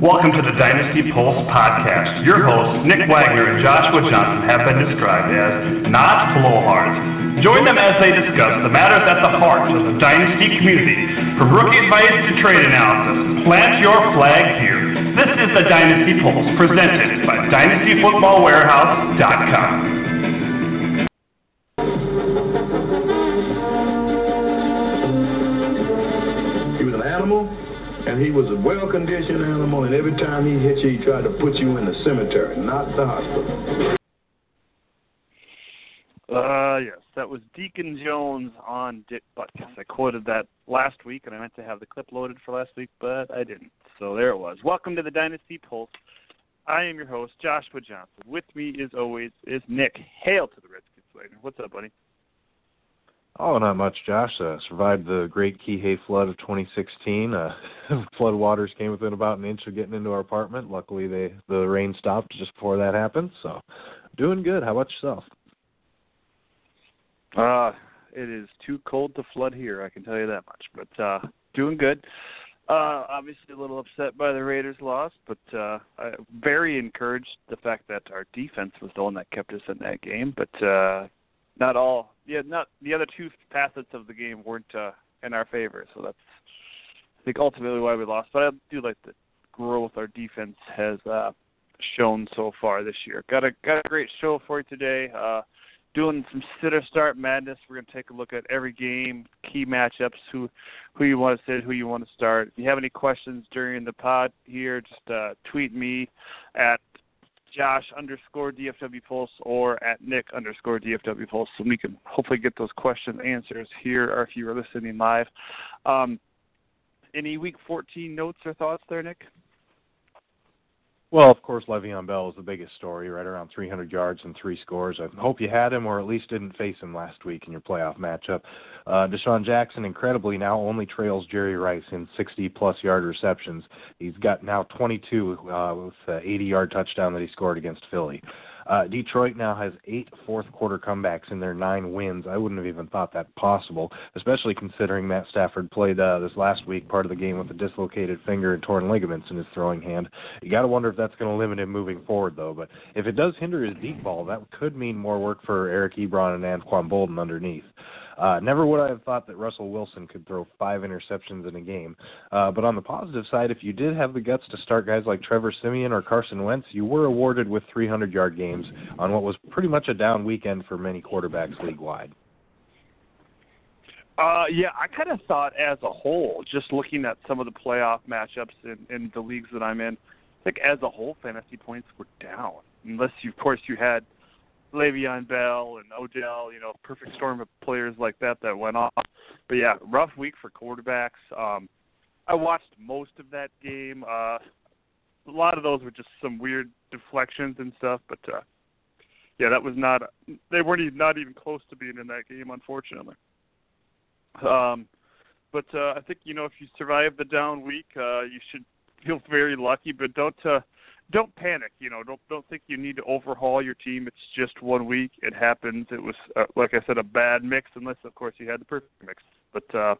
Welcome to the Dynasty Pulse podcast. Your hosts, Nick Wagner and Joshua Johnson, have been described as not blowhards. Join them as they discuss the matters at the heart of the Dynasty community. From rookie advice to trade analysis, plant your flag here. This is the Dynasty Pulse, presented by DynastyFootballWarehouse.com. he was a well-conditioned animal, and every time he hit you, he tried to put you in the cemetery, not the hospital. Uh, yes, that was Deacon Jones on Dick Butkus. I quoted that last week, and I meant to have the clip loaded for last week, but I didn't. So there it was. Welcome to the Dynasty Pulse. I am your host, Joshua Johnson. With me, as always, is Nick. Hail to the Redskins, What's up, buddy? Oh, not much, Josh. Uh, survived the Great Kihei flood of 2016. Uh, flood waters came within about an inch of getting into our apartment. Luckily, they the rain stopped just before that happened. So, doing good. How about yourself? Uh, it is too cold to flood here. I can tell you that much. But uh, doing good. Uh, obviously, a little upset by the Raiders' loss, but uh, I, very encouraged the fact that our defense was the one that kept us in that game. But uh, not all yeah not the other two facets of the game weren't uh, in our favor. So that's I think ultimately why we lost. But I do like the growth our defense has uh, shown so far this year. Got a got a great show for you today. Uh, doing some sit or start madness. We're going to take a look at every game, key matchups, who who you want to sit, who you want to start. If you have any questions during the pod here, just uh, tweet me at Josh underscore DFW Pulse or at Nick underscore DFW Pulse, so we can hopefully get those question answers here, or if you are listening live. Um, any Week 14 notes or thoughts there, Nick? Well, of course, Le'Veon Bell is the biggest story, right around 300 yards and three scores. I hope you had him, or at least didn't face him last week in your playoff matchup. Uh, DeSean Jackson, incredibly, now only trails Jerry Rice in 60-plus yard receptions. He's got now 22 uh, with the 80-yard touchdown that he scored against Philly. Uh, Detroit now has eight fourth quarter comebacks in their nine wins. I wouldn't have even thought that possible, especially considering Matt Stafford played uh, this last week part of the game with a dislocated finger and torn ligaments in his throwing hand. You got to wonder if that's going to limit him moving forward, though. But if it does hinder his deep ball, that could mean more work for Eric Ebron and Anquan Boldin underneath. Uh, never would I have thought that Russell Wilson could throw five interceptions in a game. Uh, but on the positive side, if you did have the guts to start guys like Trevor Siemian or Carson Wentz, you were awarded with 300 yard games on what was pretty much a down weekend for many quarterbacks league wide. Uh, yeah, I kind of thought as a whole, just looking at some of the playoff matchups in, in the leagues that I'm in, I think as a whole, fantasy points were down. Unless, you, of course, you had – Le'Veon Bell and Odell, you know, perfect storm of players like that that went off. But yeah, rough week for quarterbacks. Um, I watched most of that game. Uh, a lot of those were just some weird deflections and stuff, but uh, yeah, that was not. They weren't even not even close to being in that game, unfortunately. Um, but uh, I think you know if you survive the down week, uh, you should feel very lucky. But don't uh, don't panic. You know, don't don't think you need to overhaul your team. It's just one week. It happens. It was uh, like I said, a bad mix, unless of course you had the perfect mix. But uh,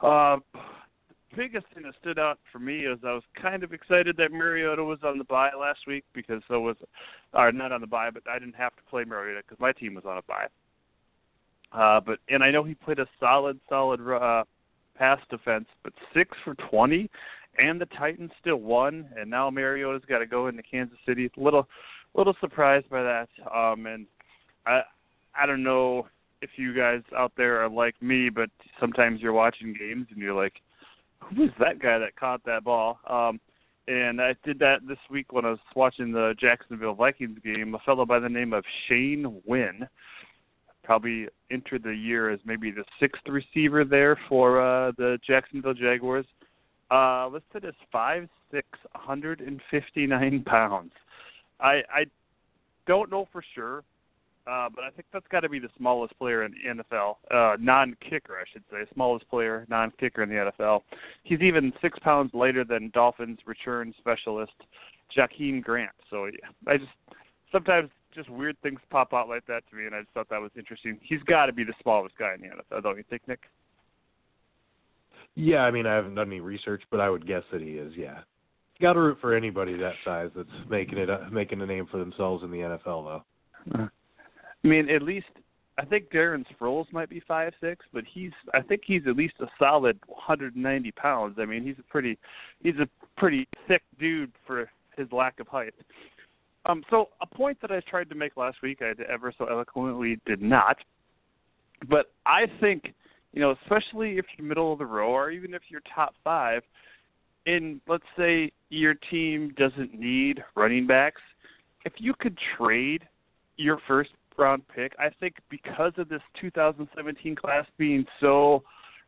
uh, biggest thing that stood out for me is I was kind of excited that Mariota was on the bye last week because so was, or not on the bye, but I didn't have to play Mariota because my team was on a bye. Uh, but and I know he played a solid, solid uh, pass defense, but six for twenty and the Titans still won, and now Mariota's got to go into Kansas City. A little, little surprised by that. Um, and I, I don't know if you guys out there are like me, but sometimes you're watching games and you're like, who is that guy that caught that ball? Um, and I did that this week when I was watching the Jacksonville Vikings game. A fellow by the name of Shane Wynn probably entered the year as maybe the sixth receiver there for uh, the Jacksonville Jaguars. Uh, listed as five six, hundred and fifty nine pounds. I I don't know for sure, uh, but I think that's got to be the smallest player in the NFL, uh, non-kicker, I should say, smallest player, non-kicker in the NFL. He's even six pounds lighter than Dolphins return specialist Jakeem Grant. So I just sometimes just weird things pop out like that to me, and I just thought that was interesting. He's got to be the smallest guy in the NFL, don't you think, Nick? Yeah, I mean, I haven't done any research, but I would guess that he is. Yeah, got to root for anybody that size that's making it uh, making a name for themselves in the NFL, though. I mean, at least I think Darren Sproles might be five six, but he's I think he's at least a solid 190 pounds. I mean, he's a pretty he's a pretty thick dude for his lack of height. Um, so a point that I tried to make last week, I ever so eloquently did not. But I think, you know, especially if you're middle of the row or even if you're top five, and let's say your team doesn't need running backs, if you could trade your first round pick, I think because of this 2017 class being so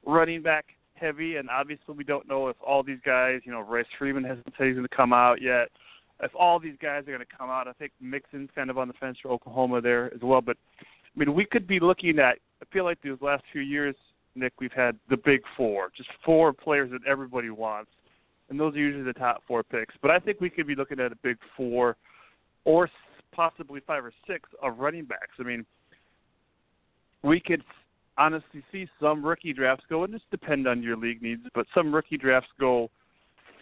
running back heavy, and obviously we don't know if all these guys, you know, Royce Freeman hasn't said he's going to come out yet. If all these guys are going to come out, I think Mixon's kind of on the fence for Oklahoma there as well. But I mean, we could be looking at. I feel like these last few years, Nick, we've had the big four, just four players that everybody wants, and those are usually the top four picks. But I think we could be looking at a big four, or possibly five or six of running backs. I mean, we could honestly see some rookie drafts go, and just depend on your league needs, but some rookie drafts go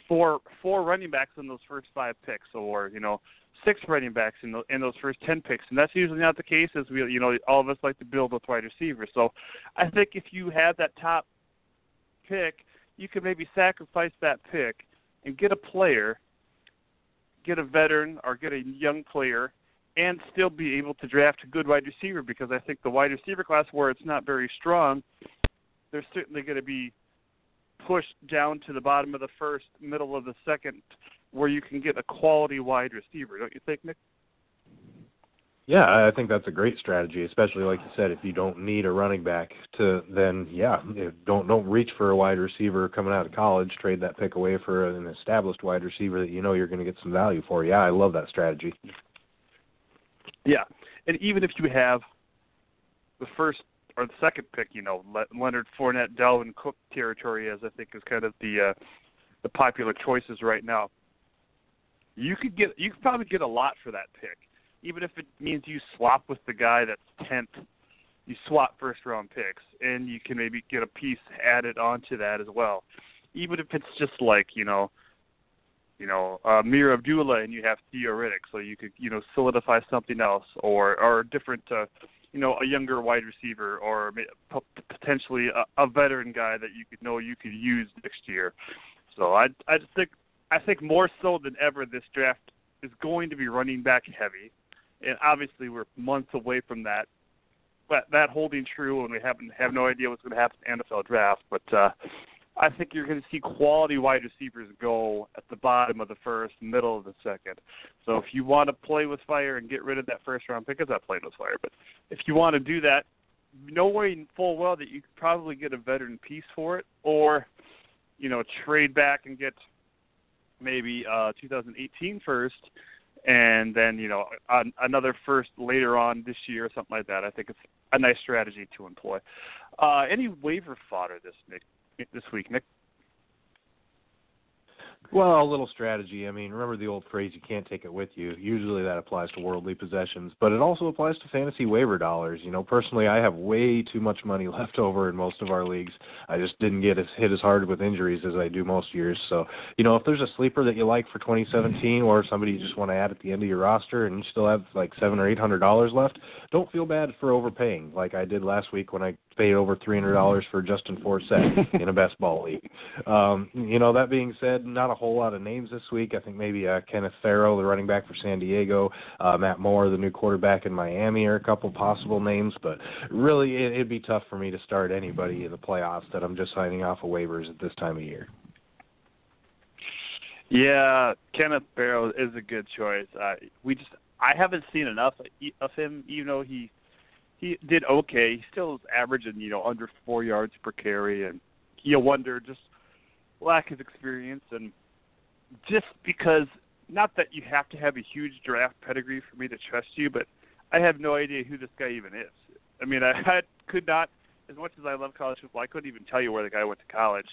four four running backs in those first five picks, or you know six running backs in, the, in those first ten picks, and that's usually not the case. As we, you know, all of us like to build with wide receivers. So, I think if you have that top pick, you could maybe sacrifice that pick and get a player, get a veteran or get a young player, and still be able to draft a good wide receiver. Because I think the wide receiver class, where it's not very strong, there's certainly going to be pushed down to the bottom of the first, middle of the second, where you can get a quality wide receiver. Don't you think, Nick? Yeah, I think that's a great strategy, especially like you said, if you don't need a running back to then yeah, don't don't reach for a wide receiver coming out of college, trade that pick away for an established wide receiver that you know you're going to get some value for. Yeah, I love that strategy. Yeah, and even if you have the first or the second pick, you know, Leonard Fournette, Dalvin Cook territory, as I think is kind of the uh, the popular choices right now. You could get you could probably get a lot for that pick, even if it means you swap with the guy that's tenth. You swap first round picks, and you can maybe get a piece added onto that as well, even if it's just like you know, you know, uh, Ameer Abdullah, and you have Theo Riddick, so you could you know solidify something else, or or a different. Uh, you know, a younger wide receiver or potentially a, a veteran guy that you could know you could use next year. So I I just think I think more so than ever this draft is going to be running back heavy, and obviously we're months away from that. But that holding true, and we haven't have no idea what's going to happen in the NFL draft. But uh, I think you're going to see quality wide receivers go at the bottom of the first, middle of the second. So if you want to play with fire and get rid of that first round pick, it's not playing with fire. But if you want to do that, knowing full well that you could probably get a veteran piece for it, or you know trade back and get maybe uh 2018 first, and then you know an, another first later on this year or something like that. I think it's a nice strategy to employ. Uh, any waiver fodder this Nick this week, Nick? Well, a little strategy. I mean, remember the old phrase, you can't take it with you. Usually that applies to worldly possessions, but it also applies to fantasy waiver dollars. You know, personally, I have way too much money left over in most of our leagues. I just didn't get as hit as hard with injuries as I do most years. So, you know, if there's a sleeper that you like for 2017 or somebody you just want to add at the end of your roster and you still have like seven or eight hundred dollars left, don't feel bad for overpaying like I did last week when I paid over three hundred dollars for Justin Forsett in a best ball league. Um, you know, that being said, not a whole lot of names this week. I think maybe uh, Kenneth Farrow, the running back for San Diego, uh, Matt Moore, the new quarterback in Miami, are a couple possible names. But really, it, it'd be tough for me to start anybody in the playoffs that I'm just signing off of waivers at this time of year. Yeah, Kenneth Farrow is a good choice. Uh, we just I haven't seen enough of him, even though he he did okay. He still is averaging, you know, under four yards per carry, and you wonder just lack of experience and just because not that you have to have a huge draft pedigree for me to trust you, but I have no idea who this guy even is. I mean, I, I could not, as much as I love college football, I couldn't even tell you where the guy went to college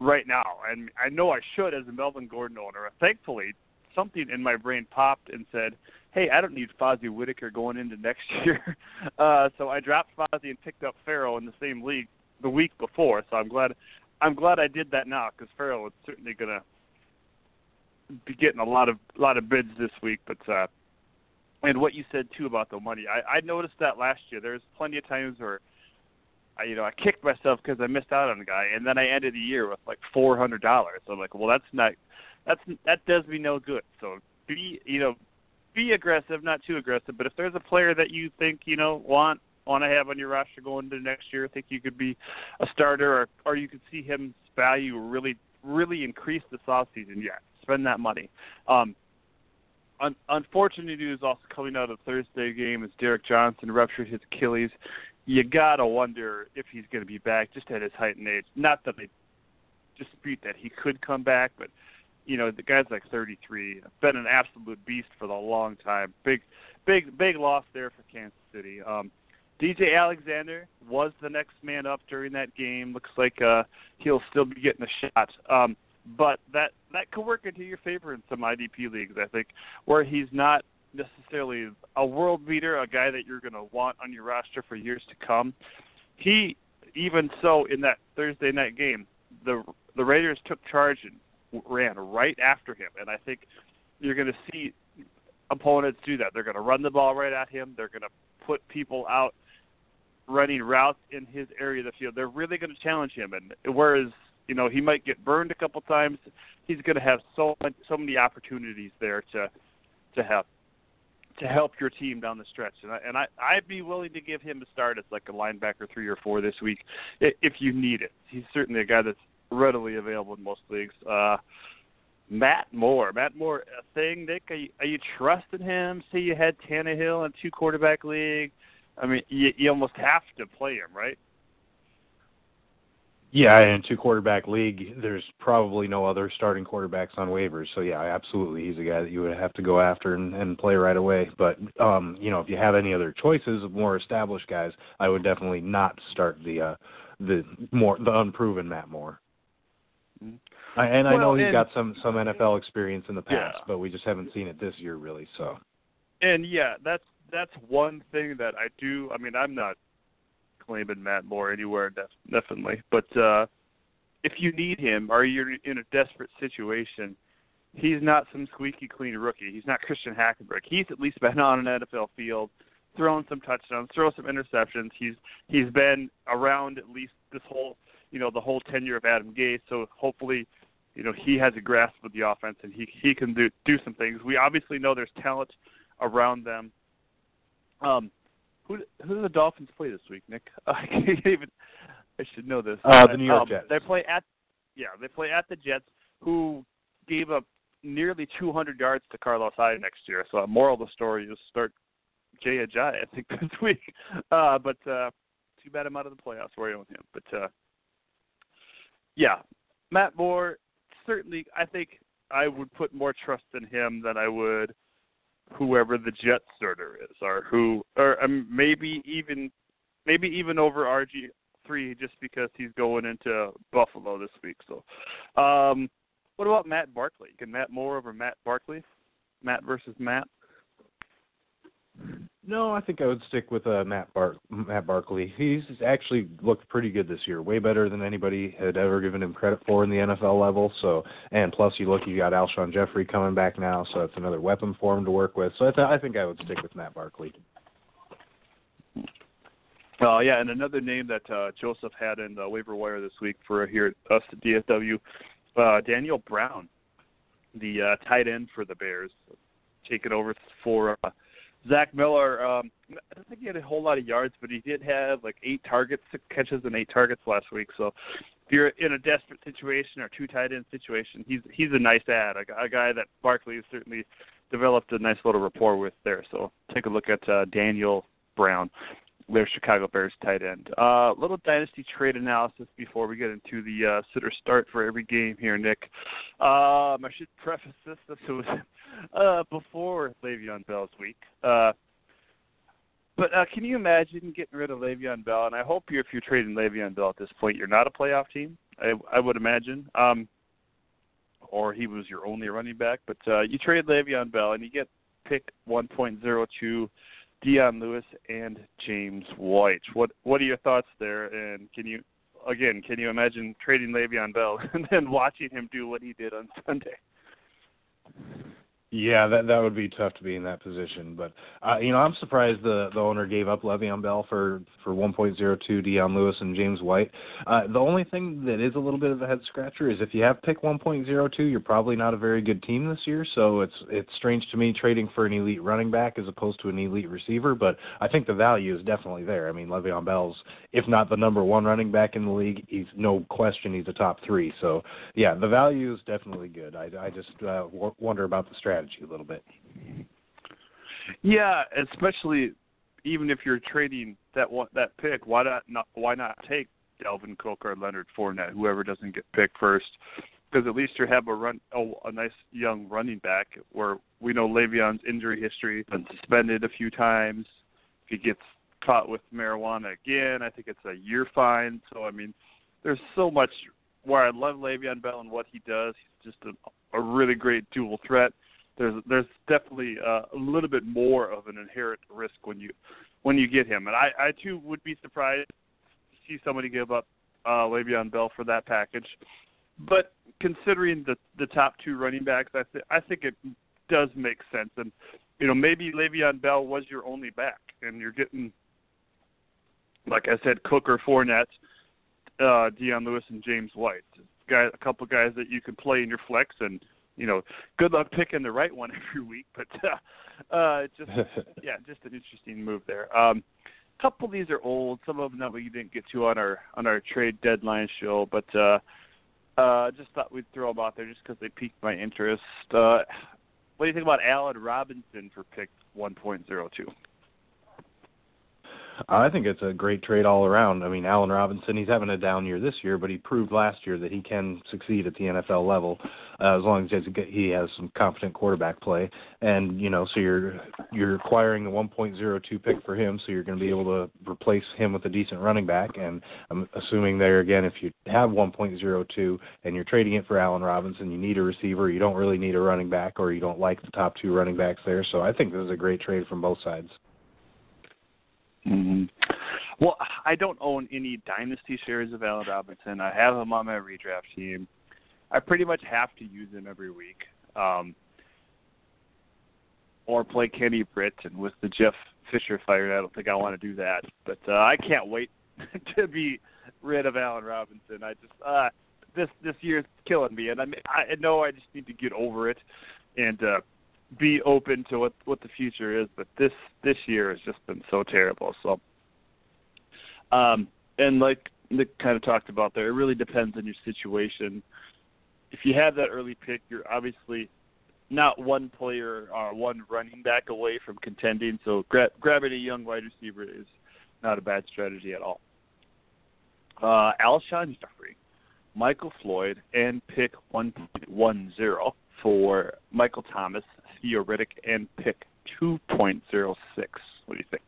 right now. And I know I should as a Melvin Gordon owner. Thankfully, something in my brain popped and said, hey, I don't need Fozzie Whitaker going into next year. Uh, so I dropped Fozzie and picked up Farrow in the same league the week before. So I'm glad I'm glad I did that now because Farrow is certainly going to be getting a lot of a lot of bids this week. But uh, and what you said too about the money, I, I noticed that last year. There's plenty of times where I, you know, I kicked myself because I missed out on a guy, and then I ended the year with like four hundred dollars. So I'm like, well, that's not, that's that does me no good. So be, you know, be aggressive, not too aggressive. But if there's a player that you think you know want want to have on your roster going into next year, think you could be a starter, or or you could see him value really really increase this off season. Yeah, spend that money. Um, un- unfortunate news also coming out of Thursday game is Derrick Johnson ruptured his Achilles you gotta wonder if he's going to be back just at his height and age. Not that they dispute that he could come back, but you know the guy's like 33, been an absolute beast for the long time. Big, big, big loss there for Kansas City. Um, DJ Alexander was the next man up during that game. Looks like uh, he'll still be getting a shot. Um, but that that could work into your favor in some IDP leagues, I think, where he's not necessarily a world beater, a guy that you're going to want on your roster for years to come. He, even so, in that Thursday night game, the the Raiders took charge and ran right after him, and I think you're going to see opponents do that. They're going to run the ball right at him. They're going to put people out running routes in his area of the field. They're really going to challenge him, and whereas you know he might get burned a couple times, he's going to have so so many opportunities there to to have to help your team down the stretch. And I and I I'd be willing to give him a start as like a linebacker three or four this week if you need it. He's certainly a guy that's readily available in most leagues. Uh Matt Moore. Matt Moore, a thing, Nick. Are you, are you trusting him? See, you had Tannehill in two quarterback league. I mean, you, you almost have to play him, right? Yeah, in two quarterback league, there's probably no other starting quarterbacks on waivers. So yeah, absolutely, he's a guy that you would have to go after and, and play right away. But um, you know, if you have any other choices of more established guys, I would definitely not start the uh, the more the unproven Matt Moore. Mm-hmm. I, and well, I know he's and, got some some NFL experience in the past, yeah. but we just haven't seen it this year really. So. And yeah, that's that's one thing that I do. I mean, I'm not claiming Matt Moore anywhere, def- definitely. But uh, if you need him or you're in a desperate situation, he's not some squeaky clean rookie. He's not Christian Hackenberg. He's at least been on an NFL field, thrown some touchdowns, thrown some interceptions. He's he's been around at least this whole you know the whole tenure of Adam Gase. So hopefully, you know he has a grasp of the offense and he he can do do some things. We obviously know there's talent around them. Um, who who do the Dolphins play this week, Nick? I can't even. I should know this. Uh, the New York um, Jets. They play at yeah, they play at the Jets, who gave up nearly 200 yards to Carlos Hyde next year. So, moral of the story is start Jay Ajayi, I think, this week. Uh, but uh, too bad I'm out of the playoffs I own him. But uh, yeah, Matt Moore certainly. I think I would put more trust in him than I would whoever the Jet starter is, or who, or um, maybe even, maybe even over RG three, just because he's going into Buffalo this week. So, um, what about Matt Barkley? Can Matt Moore over Matt Barkley? Matt versus Matt. No, I think I would stick with uh, Matt Bar- Matt Barkley. He's actually looked pretty good this year, way better than anybody had ever given him credit for in the NFL level. So, and plus, you look, you got Alshon Jeffery coming back now, so it's another weapon for him to work with. So, I, th- I think I would stick with Matt Barkley. Uh, yeah, and another name that uh, Joseph had in the waiver wire this week for here at us at DFW, uh, Daniel Brown, the uh, tight end for the Bears, taking over for. Uh, Zach Miller, um, I don't think he had a whole lot of yards, but he did have like eight targets, six catches, and eight targets last week. So if you're in a desperate situation or two tight end situation, he's he's a nice ad, a, a guy that Barkley has certainly developed a nice little rapport with there. So take a look at uh, Daniel Brown, their Chicago Bears tight end. Uh, little dynasty trade analysis before we get into the uh, sit or start for every game here, Nick. Um, I should preface this. This was uh, before Le'Veon Bell's week. Uh, but uh, can you imagine getting rid of Le'Veon Bell? And I hope you, if you're trading Le'Veon Bell at this point, you're not a playoff team. I, I would imagine, um, or he was your only running back. But uh, you trade Le'Veon Bell and you get pick 1.02 Dion Lewis and James White. What What are your thoughts there? And can you again, can you imagine trading Le'Veon Bell and then watching him do what he did on Sunday? Yeah, that that would be tough to be in that position, but uh, you know I'm surprised the the owner gave up Le'Veon Bell for for 1.02 Dion Lewis and James White. Uh, the only thing that is a little bit of a head scratcher is if you have pick 1.02, you're probably not a very good team this year. So it's it's strange to me trading for an elite running back as opposed to an elite receiver, but I think the value is definitely there. I mean Le'Veon Bell's if not the number one running back in the league, he's no question he's a top three. So yeah, the value is definitely good. I I just uh, w- wonder about the strategy strategy a little bit. Yeah, especially even if you're trading that one, that pick, why not, not why not take Dalvin Cook or Leonard Fournette, whoever doesn't get picked first? Because at least you have a run a, a nice young running back. Where we know Le'Veon's injury history, been suspended a few times. If he gets caught with marijuana again, I think it's a year fine. So I mean, there's so much where I love Le'Veon Bell and what he does. He's just a, a really great dual threat there's there's definitely uh, a little bit more of an inherent risk when you when you get him. And I, I too would be surprised to see somebody give up uh, Le'Veon Bell for that package. But considering the the top two running backs, I th- I think it does make sense. And you know maybe Le'Veon Bell was your only back, and you're getting like I said, Cook or Fournette, uh, Dion Lewis, and James White. Guy, a couple guys that you can play in your flex and you know, good luck picking the right one every week. But uh, uh, just yeah, just an interesting move there. Um, a couple of these are old. Some of them that we didn't get to on our on our trade deadline show, but uh, uh, just thought we'd throw them out there just because they piqued my interest. Uh, what do you think about Allen Robinson for pick 1.02? I think it's a great trade all around. I mean, Allen Robinson, he's having a down year this year, but he proved last year that he can succeed at the NFL level uh, as long as he has some competent quarterback play. And you know, so you're you're acquiring a 1.02 pick for him, so you're going to be able to replace him with a decent running back. And I'm assuming there again, if you have 1.02 and you're trading it for Allen Robinson, you need a receiver. You don't really need a running back, or you don't like the top two running backs there. So I think this is a great trade from both sides. Mm-hmm. Well, I don't own any dynasty shares of Allen Robinson. I have him on my redraft team. I pretty much have to use him every week. Um, or play Kenny Britt, and with the Jeff Fisher fired, I don't think I want to do that. But uh, I can't wait to be rid of Allen Robinson. I just uh, this this year's killing me, and I I know I just need to get over it and uh, be open to what what the future is. But this this year has just been so terrible. So, um, and like Nick kind of talked about there, it really depends on your situation. If you have that early pick, you're obviously not one player or one running back away from contending. So gra- grabbing a young wide receiver is not a bad strategy at all. Uh, Alshon Jeffery, Michael Floyd, and pick 1.10 for Michael Thomas, Theo Riddick, and pick 2.06. What do you think?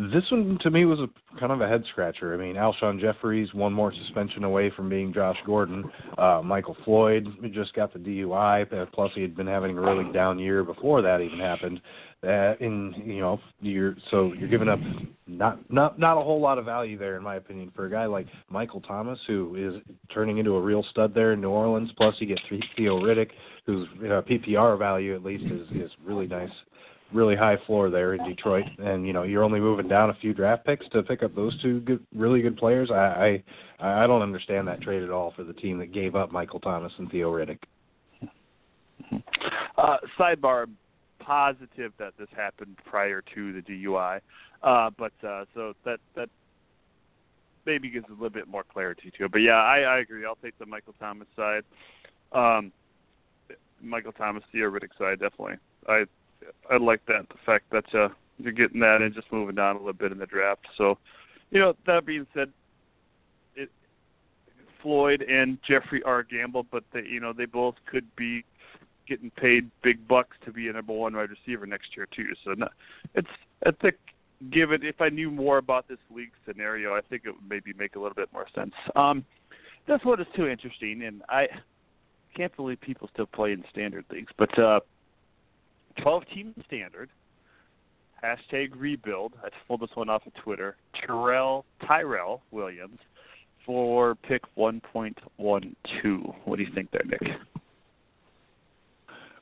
This one to me was a kind of a head scratcher. I mean, Alshon Jeffery's one more suspension away from being Josh Gordon. Uh, Michael Floyd just got the DUI. Plus, he had been having a really down year before that even happened. Uh, in you know, you're so you're giving up not not not a whole lot of value there, in my opinion, for a guy like Michael Thomas, who is turning into a real stud there in New Orleans. Plus, you get Theo Riddick, whose uh, PPR value at least is is really nice really high floor there in Detroit, and you know you're only moving down a few draft picks to pick up those two good, really good players. I, I I don't understand that trade at all for the team that gave up Michael Thomas and Theo Riddick. Uh, sidebar: positive that this happened prior to the DUI, uh, but uh, so that that maybe gives a little bit more clarity to it. But yeah, I, I agree. I'll take the Michael Thomas side. Um, Michael Thomas, Theo Riddick side, definitely. I I like that the fact that uh, you're getting that and just moving down a little bit in the draft. So, you know, that being said, it, Floyd and Jeffrey are a gamble, but they, you know, they both could be getting paid big bucks to be a number one wide receiver next year too. So, not, it's I think given if I knew more about this league scenario, I think it would maybe make a little bit more sense. Um, this one is too interesting, and I can't believe people still play in standard leagues, but. uh 12 team standard. Hashtag rebuild. I pulled this one off of Twitter. Tyrell Tyrell Williams for pick 1.12. What do you think there, Nick?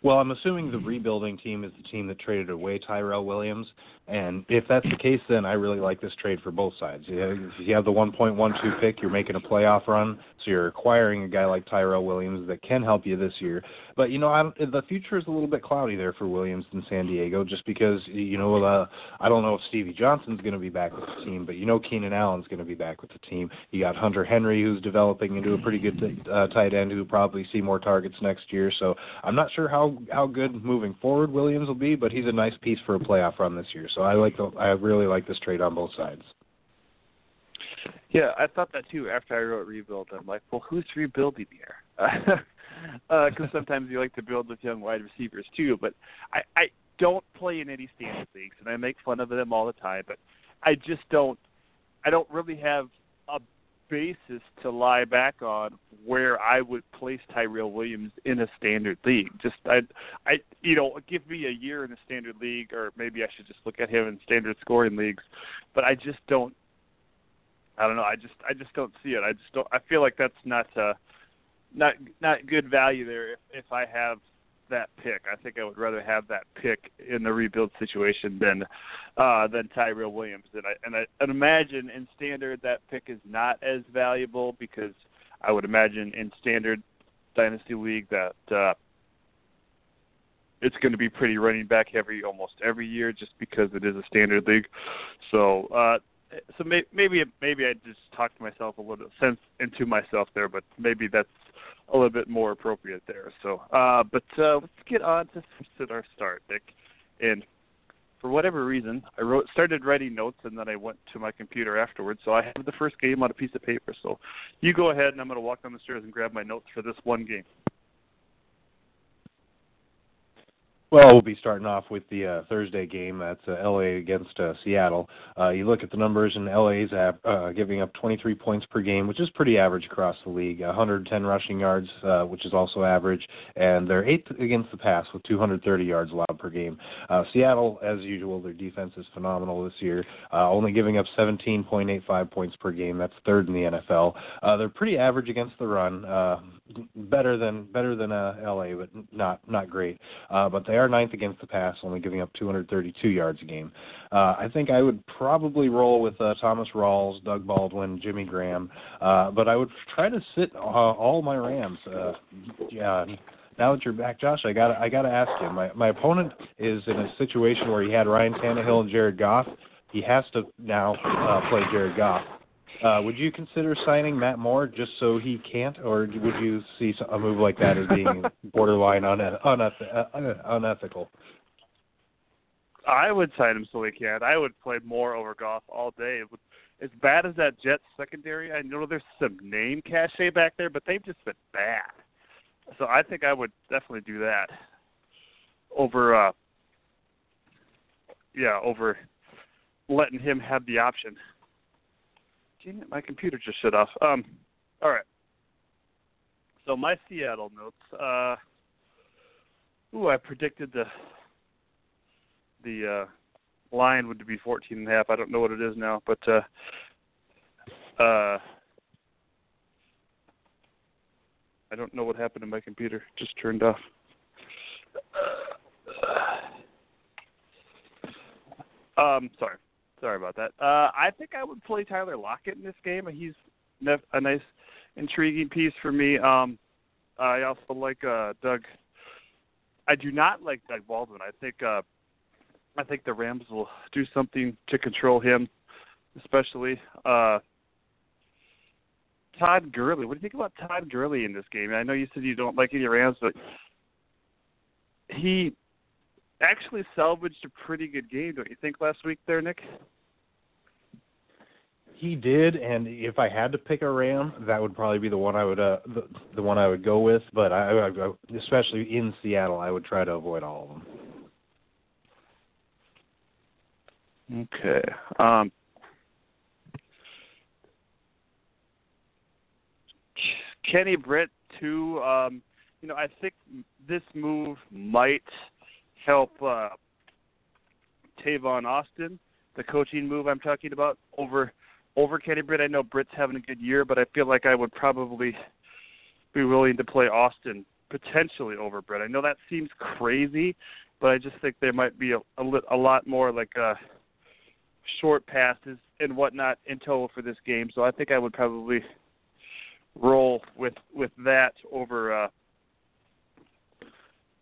Well, I'm assuming the rebuilding team is the team that traded away Tyrell Williams, and if that's the case, then I really like this trade for both sides. If you have the 1.12 pick, you're making a playoff run, so you're acquiring a guy like Tyrell Williams that can help you this year. But you know, I, the future is a little bit cloudy there for Williams in San Diego, just because you know uh, I don't know if Stevie Johnson's going to be back with the team, but you know Keenan Allen's going to be back with the team. You got Hunter Henry, who's developing into a pretty good uh, tight end, who probably see more targets next year. So I'm not sure how how good moving forward Williams will be, but he's a nice piece for a playoff run this year. So I like the I really like this trade on both sides. Yeah, I thought that too after I wrote rebuild. I'm like, well, who's rebuilding here? Because uh, sometimes you like to build with young wide receivers too. But I, I don't play in any standard leagues, and I make fun of them all the time. But I just don't. I don't really have a basis to lie back on where I would place Tyrell Williams in a standard league. Just I I you know, give me a year in a standard league or maybe I should just look at him in standard scoring leagues. But I just don't I don't know, I just I just don't see it. I just don't I feel like that's not uh not not good value there if if I have that pick. I think I would rather have that pick in the rebuild situation than uh, than Tyrell Williams. And I and I and imagine in standard that pick is not as valuable because I would imagine in standard dynasty league that uh, it's going to be pretty running back heavy almost every year just because it is a standard league. So uh, so may, maybe maybe I just talked myself a little sense into myself there, but maybe that's a little bit more appropriate there. So, uh, but uh, let's get on to, to our start, Nick. And for whatever reason, I wrote started writing notes and then I went to my computer afterwards. So I have the first game on a piece of paper. So you go ahead and I'm going to walk down the stairs and grab my notes for this one game. Well, we'll be starting off with the uh, Thursday game. That's uh, LA against uh, Seattle. Uh, you look at the numbers, and LA's ab- uh, giving up 23 points per game, which is pretty average across the league. 110 rushing yards, uh, which is also average, and they're eighth against the pass with 230 yards allowed per game. Uh, Seattle, as usual, their defense is phenomenal this year, uh, only giving up 17.85 points per game. That's third in the NFL. Uh, they're pretty average against the run, uh, better than better than uh, LA, but not not great. Uh, but they are ninth against the pass, only giving up 232 yards a game. Uh, I think I would probably roll with uh, Thomas Rawls, Doug Baldwin, Jimmy Graham, uh, but I would try to sit uh, all my Rams. Uh, yeah. Now that you're back, Josh, I got I got to ask you. My my opponent is in a situation where he had Ryan Tannehill and Jared Goff. He has to now uh, play Jared Goff. Uh, would you consider signing Matt Moore just so he can't, or would you see a move like that as being borderline uneth- uneth- unethical? I would sign him so he can't. I would play Moore over Goff all day. As bad as that Jets secondary, I know there's some name cachet back there, but they've just been bad. So I think I would definitely do that over, uh yeah, over letting him have the option. It, my computer just shut off. Um, all right. So my Seattle notes. Uh, ooh, I predicted the the uh, line would be 14 and a half. I don't know what it is now, but uh, uh, I don't know what happened to my computer. Just turned off. Um, sorry. Sorry about that. Uh, I think I would play Tyler Lockett in this game. He's a nice, intriguing piece for me. Um, I also like uh, Doug. I do not like Doug Baldwin. I think uh, I think the Rams will do something to control him, especially uh, Todd Gurley. What do you think about Todd Gurley in this game? I know you said you don't like any Rams, but he actually salvaged a pretty good game, don't you think, last week there, Nick? He did, and if I had to pick a Ram, that would probably be the one I would uh, the, the one I would go with. But I, I, especially in Seattle, I would try to avoid all of them. Okay. Um, Kenny Britt too. Um, you know, I think this move might help uh, Tavon Austin, the coaching move I'm talking about over over Kenny Britt. I know Britt's having a good year, but I feel like I would probably be willing to play Austin potentially over Britt. I know that seems crazy, but I just think there might be a a, a lot more like uh short passes and whatnot in total for this game. So I think I would probably roll with with that over uh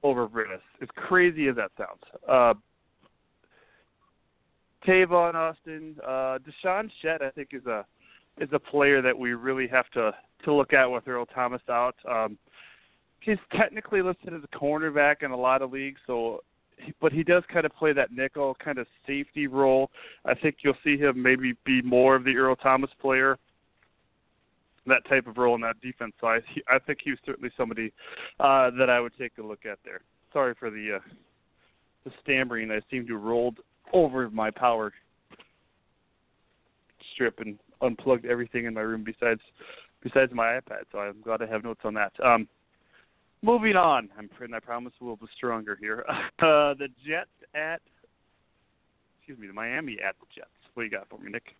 over Britus. As crazy as that sounds. Uh Tavon Austin, uh DeShawn Shead I think is a is a player that we really have to to look at with Earl Thomas out. Um he's technically listed as a cornerback in a lot of leagues, so but he does kind of play that nickel kind of safety role. I think you'll see him maybe be more of the Earl Thomas player, that type of role in that defense. So I, I think he was certainly somebody uh, that I would take a look at there. Sorry for the uh, the stammering. I seem to have rolled over my power strip and unplugged everything in my room besides besides my iPad. So I'm glad I have notes on that. Um, moving on. I'm and I promise we'll be stronger here. Uh, the Jets at excuse me, the Miami at the Jets. What do you got for me, Nick?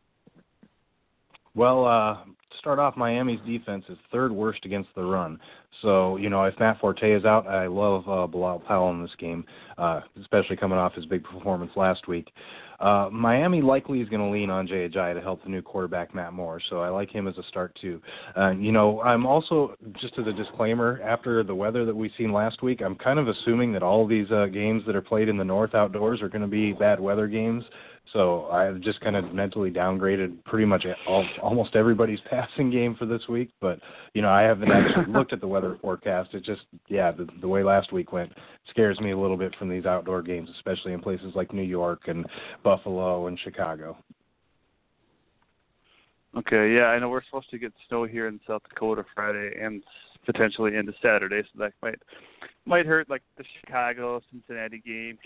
Well, uh, to start off, Miami's defense is third worst against the run. So, you know, if Matt Forte is out, I love uh, Bilal Powell in this game, uh, especially coming off his big performance last week. Uh, Miami likely is going to lean on Jay Ajayi to help the new quarterback Matt Moore, so I like him as a start too. Uh, you know, I'm also just as a disclaimer after the weather that we've seen last week, I'm kind of assuming that all these uh, games that are played in the north outdoors are going to be bad weather games. So I've just kind of mentally downgraded pretty much all, almost everybody's passing game for this week. But you know, I haven't actually looked at the weather forecast. It just, yeah, the, the way last week went scares me a little bit from these outdoor games, especially in places like New York and Buffalo and Chicago. Okay, yeah, I know we're supposed to get snow here in South Dakota Friday and potentially into Saturday, so that might might hurt like the Chicago Cincinnati game,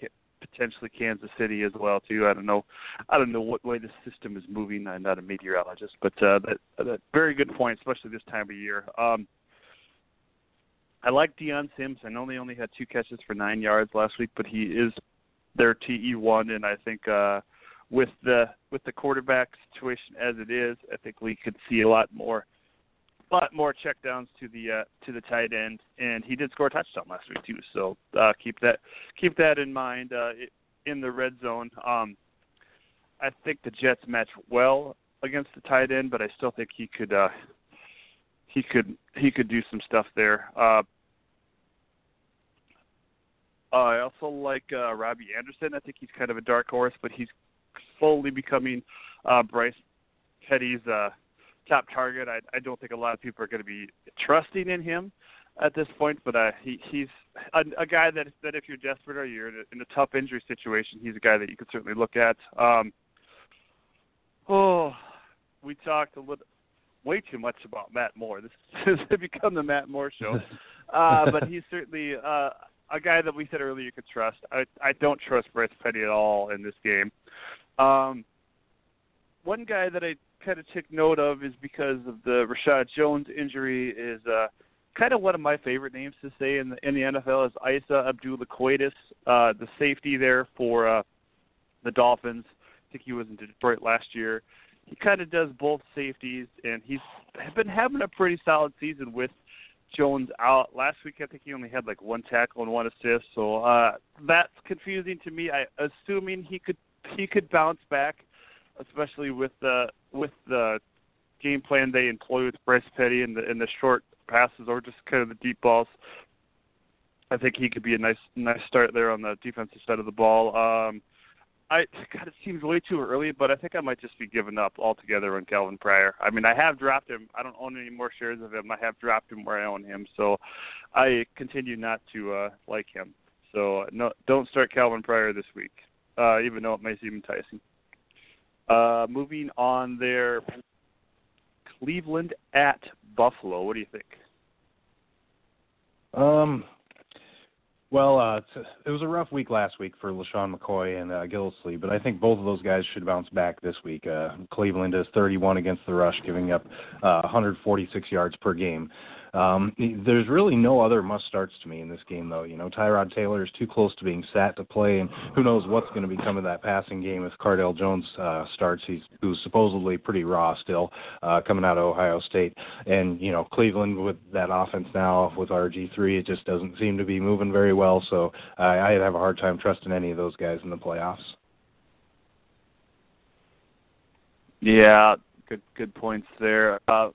potentially Kansas City as well too. I don't know, I don't know what way the system is moving. I'm not a meteorologist, but uh, that that very good point, especially this time of year. Um, I like Dion Sims. I know they only had two catches for nine yards last week, but he is their TE one, and I think uh, with the with the quarterback situation as it is, I think we could see a lot more lot more checkdowns to the uh, to the tight end, and he did score a touchdown last week too. So uh, keep that keep that in mind uh, in the red zone. Um, I think the Jets match well against the tight end, but I still think he could uh, he could he could do some stuff there. Uh, I also like uh, Robbie Anderson. I think he's kind of a dark horse, but he's slowly becoming uh, Bryce Petty's uh, top target. I, I don't think a lot of people are going to be trusting in him at this point, but uh, he, he's a, a guy that that if you're desperate or you're in a, in a tough injury situation, he's a guy that you could certainly look at. Um, oh, we talked a little, way too much about Matt Moore. This has become the Matt Moore show, uh, but he's certainly uh, a guy that we said earlier you could trust. I I don't trust Bryce Petty at all in this game. Um, one guy that I kind of took note of is because of the Reshad Jones injury is uh, kind of one of my favorite names to say in the in the NFL is Isa Abdul-Quddus uh, the safety there for uh, the Dolphins. I think he was in Detroit last year. He kind of does both safeties, and he's been having a pretty solid season with Jones out. Last week, I think he only had like one tackle and one assist, so uh, that's confusing to me. I assuming he could he could bounce back especially with the with the game plan they employ with Bryce Petty and the in the short passes or just kind of the deep balls. I think he could be a nice nice start there on the defensive side of the ball. Um, I God, it seems way too early, but I think I might just be giving up altogether on Calvin Pryor. I mean, I have dropped him. I don't own any more shares of him. I have dropped him where I own him, so I continue not to uh, like him. So no, don't start Calvin Pryor this week, uh, even though it may seem enticing. Uh, moving on there, Cleveland at Buffalo. What do you think? Um, well, uh, it was a rough week last week for LeSean McCoy and uh, Gillislee, but I think both of those guys should bounce back this week. Uh, Cleveland is 31 against the rush, giving up uh, 146 yards per game. Um, there's really no other must starts to me in this game, though. You know, Tyrod Taylor is too close to being sat to play, and who knows what's going to become of that passing game if Cardale Jones uh, starts. He's who's supposedly pretty raw still, uh, coming out of Ohio State, and you know Cleveland with that offense now with RG three, it just doesn't seem to be moving very well. So uh, I'd have a hard time trusting any of those guys in the playoffs. Yeah, good good points there. Uh,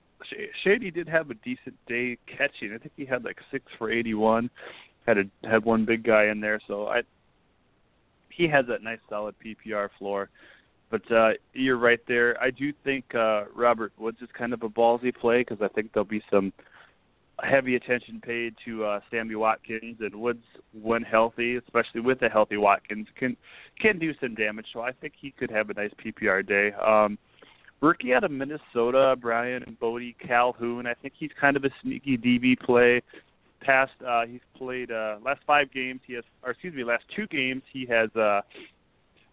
Shady did have a decent day catching. I think he had like six for eighty-one. Had a had one big guy in there, so I he has that nice solid PPR floor. But uh, you're right there. I do think uh, Robert Woods is kind of a ballsy play because I think there'll be some heavy attention paid to uh, Sammy Watkins and Woods when healthy, especially with a healthy Watkins, can can do some damage. So I think he could have a nice PPR day. Um, rookie out of Minnesota, Brian and Boddy-Calhoun. I think he's kind of a sneaky DB play. Past uh, he's played uh, last five games. He has, or excuse me, last two games he has uh,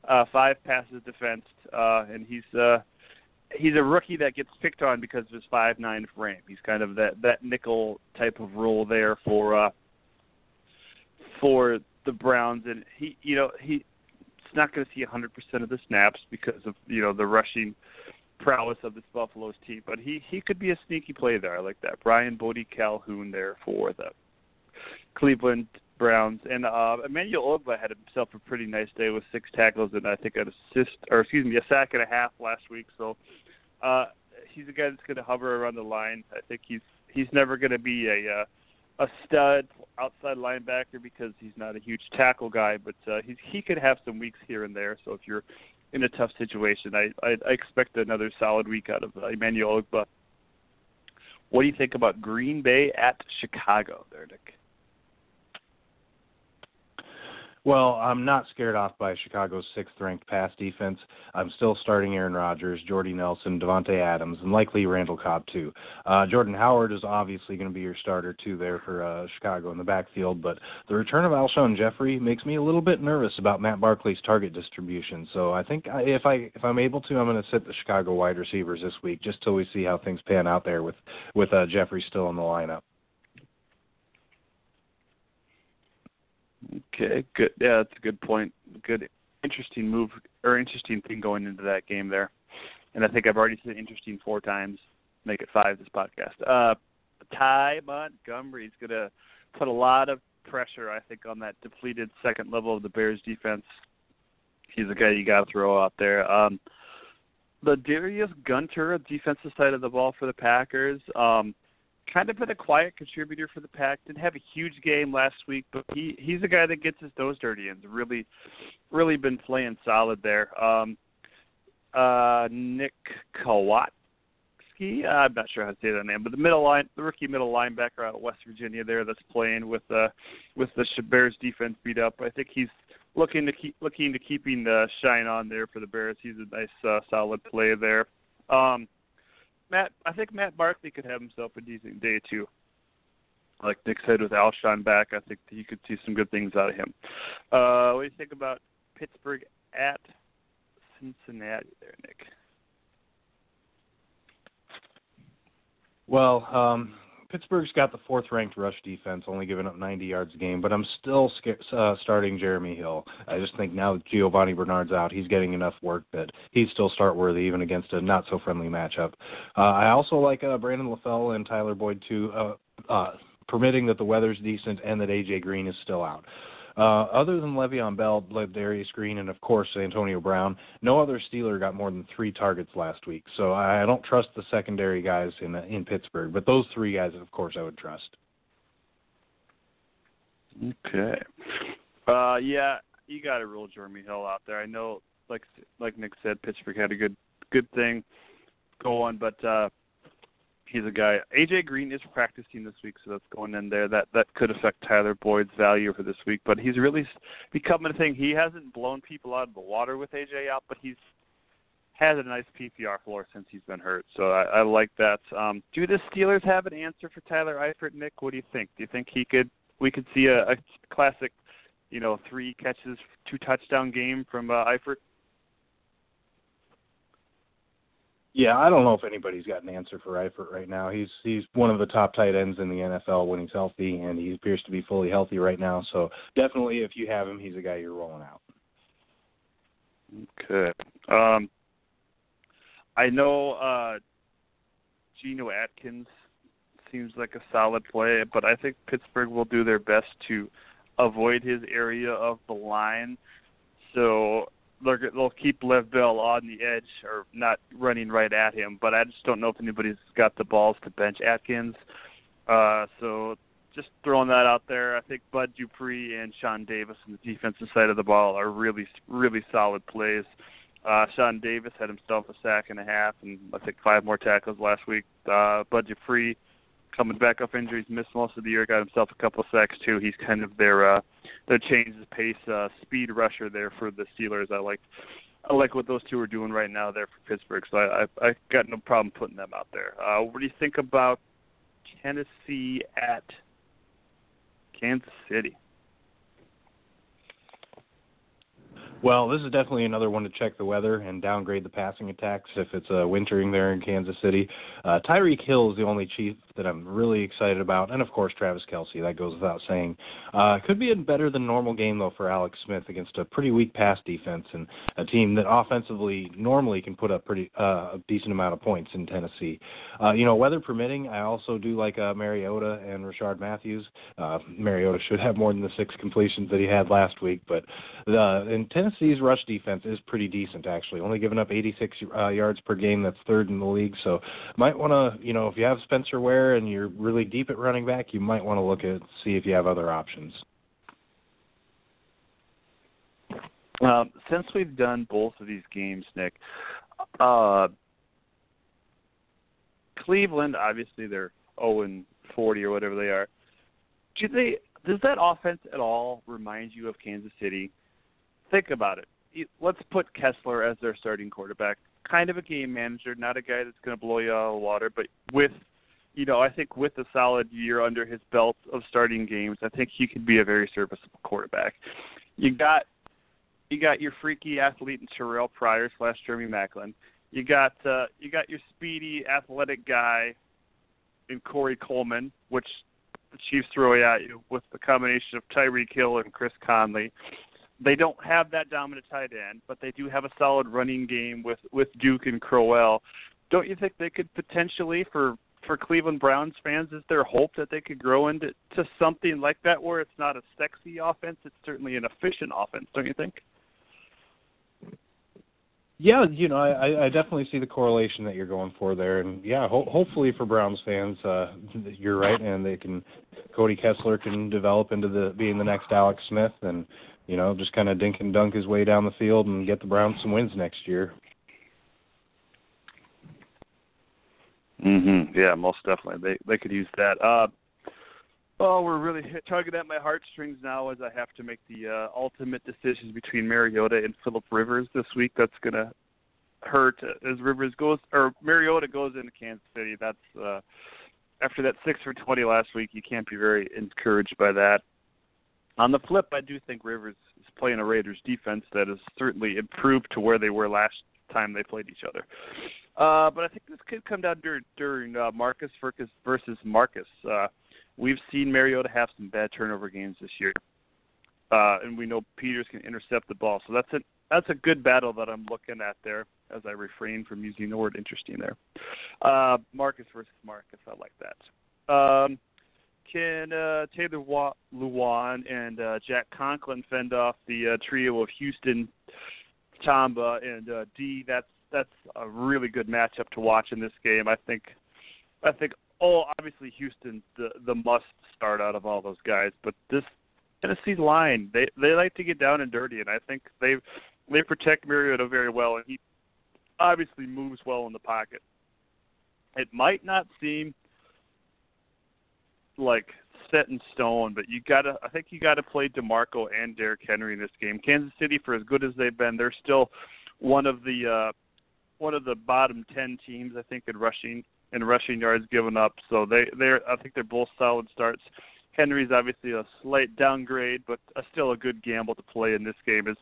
uh, five passes defensed, uh, and he's uh, he's a rookie that gets picked on because of his five nine frame. He's kind of that that nickel type of role there for uh, for the Browns, and he you know he he's not going to see 100% of the snaps because of you know the rushing prowess of this Buffalo's team, but he he could be a sneaky play there. I like that. Brian Boddy-Calhoun there for the Cleveland Browns, and uh, Emmanuel Ogbah had himself a pretty nice day with six tackles and I think an assist, or excuse me, a sack and a half last week. So uh, he's a guy that's going to hover around the line. I think he's he's never going to be a uh, a stud outside linebacker because he's not a huge tackle guy, but uh, he's he could have some weeks here and there. So if you're in a tough situation. I I, I expect another solid week out of uh, Emmanuel Ogbah. What do you think about Green Bay at Chicago, there, Nick? Well, I'm not scared off by Chicago's sixth-ranked pass defense. I'm still starting Aaron Rodgers, Jordy Nelson, Davante Adams, and likely Randall Cobb too. Uh, Jordan Howard is obviously going to be your starter too there for uh, Chicago in the backfield, but the return of Alshon Jeffery makes me a little bit nervous about Matt Barkley's target distribution. So I think if I if I'm able to, I'm going to sit the Chicago wide receivers this week just till we see how things pan out there with with uh, Jeffery still in the lineup. Okay, good. Yeah, that's a good point. Good, interesting move or interesting thing going into that game there. And I think I've already said interesting four times. Make it five this podcast. Uh, Ty Montgomery's going to put a lot of pressure, I think, on that depleted second level of the Bears defense. He's a guy you got to throw out there. Um, LaDarius Gunter defensive side of the ball for the Packers. Um, kind of been a quiet contributor for the pack. Didn't have a huge game last week, but he he's a guy that gets his nose dirty and really, really been playing solid there. Um, uh, Nick Kwiatkowski, I'm not sure how to say that name, but the middle line, the rookie middle linebacker out of West Virginia there that's playing with uh with the Bears defense beat up. I think he's looking to keep looking to keeping the shine on there for the Bears. He's a nice uh, solid play there. Um, Matt, I think Matt Barkley could have himself a decent day too. Like Nick said, with Alshon back, I think you could see some good things out of him. Uh, what do you think about Pittsburgh at Cincinnati there, Nick? Well, um, Pittsburgh's got the fourth ranked rush defense, only giving up 90 yards a game, but I'm still uh, starting Jeremy Hill. I just think now that Giovani Bernard's out, he's getting enough work that he's still start worthy even against a not so friendly matchup. Uh, I also like uh, Brandon LaFell and Tyler Boyd too, uh, uh, permitting that the weather's decent and that AJ Green is still out. Uh, other than Le'Veon Bell, Darius Green, and of course Antonio Brown, no other Steeler got more than three targets last week. So I don't trust the secondary guys in in Pittsburgh, but those three guys, of course, I would trust. Okay. Uh, yeah, you got to rule Jeremy Hill out there. I know, like like Nick said, Pittsburgh had a good good thing going, but uh, he's a guy. AJ Green is practicing this week, so that's going in there. That that could affect Tyler Boyd's value for this week, but he's really becoming a thing. He hasn't blown people out of the water with AJ out, but he's has a nice PPR floor since he's been hurt. So I, I like that. Um, do the Steelers have an answer for Tyler Eifert, Nick? What do you think? Do you think he could? We could see a, a classic, you know, three catches, two touchdown game from uh, Eifert. Yeah, I don't know if anybody's got an answer for Eifert right now. He's he's one of the top tight ends in the NFL when he's healthy, and he appears to be fully healthy right now. So definitely, if you have him, he's a guy you're rolling out. Okay. Um, I know uh, Geno Atkins seems like a solid play, but I think Pittsburgh will do their best to avoid his area of the line. So they'll keep Lev Bell on the edge or not running right at him. But I just don't know if anybody's got the balls to bench Atkins. Uh, so just throwing that out there. I think Bud Dupree and Sean Davis on the defensive side of the ball are really, really solid plays. Uh, Sean Davis had himself a sack and a half, and I think five more tackles last week. Uh, Bud Dupree coming back off injuries, missed most of the year, got himself a couple of sacks too. He's kind of their uh, their change of pace uh, speed rusher there for the Steelers. I like I like what those two are doing right now there for Pittsburgh, so I I, I got no problem putting them out there. Uh, what do you think about Tennessee at Kansas City? Well, this is definitely another one to check the weather and downgrade the passing attacks if it's uh, wintering there in Kansas City. Uh, Tyreek Hill is the only chief that I'm really excited about, and of course Travis Kelce. That goes without saying. Uh, could be a better than normal game though for Alex Smith against a pretty weak pass defense and a team that offensively normally can put up pretty uh, a decent amount of points in Tennessee. Uh, you know, weather permitting, I also do like uh, Mariota and Rishard Matthews. Uh, Mariota should have more than the six completions that he had last week, but uh, in Tennessee Tennessee's rush defense is pretty decent, actually. Only giving up 86 uh, yards per game. That's third in the league. So might want to, you know, if you have Spencer Ware and you're really deep at running back, you might want to look at see if you have other options. Um, since we've done both of these games, Nick, uh, Cleveland obviously they're 0 and 40 or whatever they are. Do they does that offense at all remind you of Kansas City? Think about it. Let's put Kessler as their starting quarterback. Kind of a game manager, not a guy that's going to blow you out of the water, but with, you know, I think with a solid year under his belt of starting games, I think he could be a very serviceable quarterback. You got, you got your freaky athlete in Terrell Pryor slash Jeremy Maclin. You got, uh, you got your speedy athletic guy in Corey Coleman, which the Chiefs throw at you with the combination of Tyreek Hill and Chris Conley they don't have that dominant tight end, but they do have a solid running game with with Duke and Crowell. Don't you think they could potentially, for for Cleveland Browns fans, is there hope that they could grow into to something like that, where it's not a sexy offense, it's certainly an efficient offense? Don't you think? Yeah, you know, I, I definitely see the correlation that you're going for there, and yeah, ho- hopefully for Browns fans, uh, you're right, and they can Cody Kessler can develop into the being the next Alex Smith, and you know, just kind of dink and dunk his way down the field and get the Browns some wins next year. Mhm. Yeah, most definitely. They they could use that. Uh Oh, we're really tugging at my heartstrings now as I have to make the uh, ultimate decisions between Mariota and Philip Rivers this week. That's gonna hurt as Rivers goes or Mariota goes into Kansas City. That's uh, after that six for twenty last week. You can't be very encouraged by that. On the flip, I do think Rivers is playing a Raiders defense that has certainly improved to where they were last time they played each other. Uh, but I think this could come down during, during uh, Marcus versus Marcus. Uh, we've seen Mariota have some bad turnover games this year, uh, and we know Peters can intercept the ball. So that's a that's a good battle that I'm looking at there. As I refrain from using the word interesting there. Uh, Marcus versus Marcus, I like that. Um, can uh, Taylor Lewan and uh, Jack Conklin fend off the uh, trio of Houston, Tamba, and uh, D? That's that's a really good matchup to watch in this game. I think, I think. Oh, obviously Houston, the the must start out of all those guys, but this Tennessee line, they they like to get down and dirty, and I think they they protect Mariota very well, and he obviously moves well in the pocket. It might not seem like set in stone, but you gotta I think you gotta play DeMarco and Derrick Henry in this game. Kansas City, for as good as they've been, they're still one of the uh one of the bottom ten teams I think in rushing in rushing yards given up. So they they're I think they're both solid starts. Henry's obviously a slight downgrade, but a, still a good gamble to play in this game. Is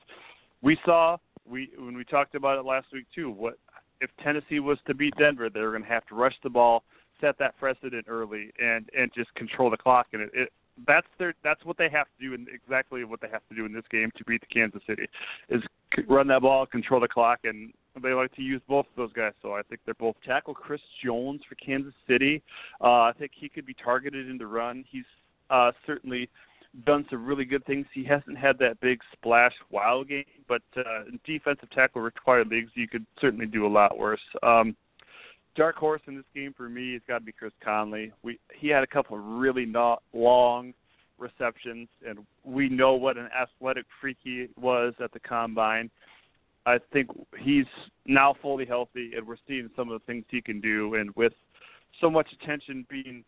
we saw we when we talked about it last week too. What if Tennessee was to beat Denver, they were going to have to rush the ball, set that precedent early, and and just control the clock. And it, it that's their that's what they have to do, and exactly what they have to do in this game to beat the Kansas City is run that ball, control the clock, and they like to use both of those guys. So I think they're both tackle Chris Jones for Kansas City. Uh, I think he could be targeted in the run. He's uh, certainly done some really good things. He hasn't had that big splash wow game, but uh, defensive tackle required leagues, you could certainly do a lot worse. Um, dark horse in this game for me has got to be Chris Conley. We he had a couple of really not long receptions, and we know what an athletic freak he was at the combine. I think he's now fully healthy, and we're seeing some of the things he can do. And with so much attention being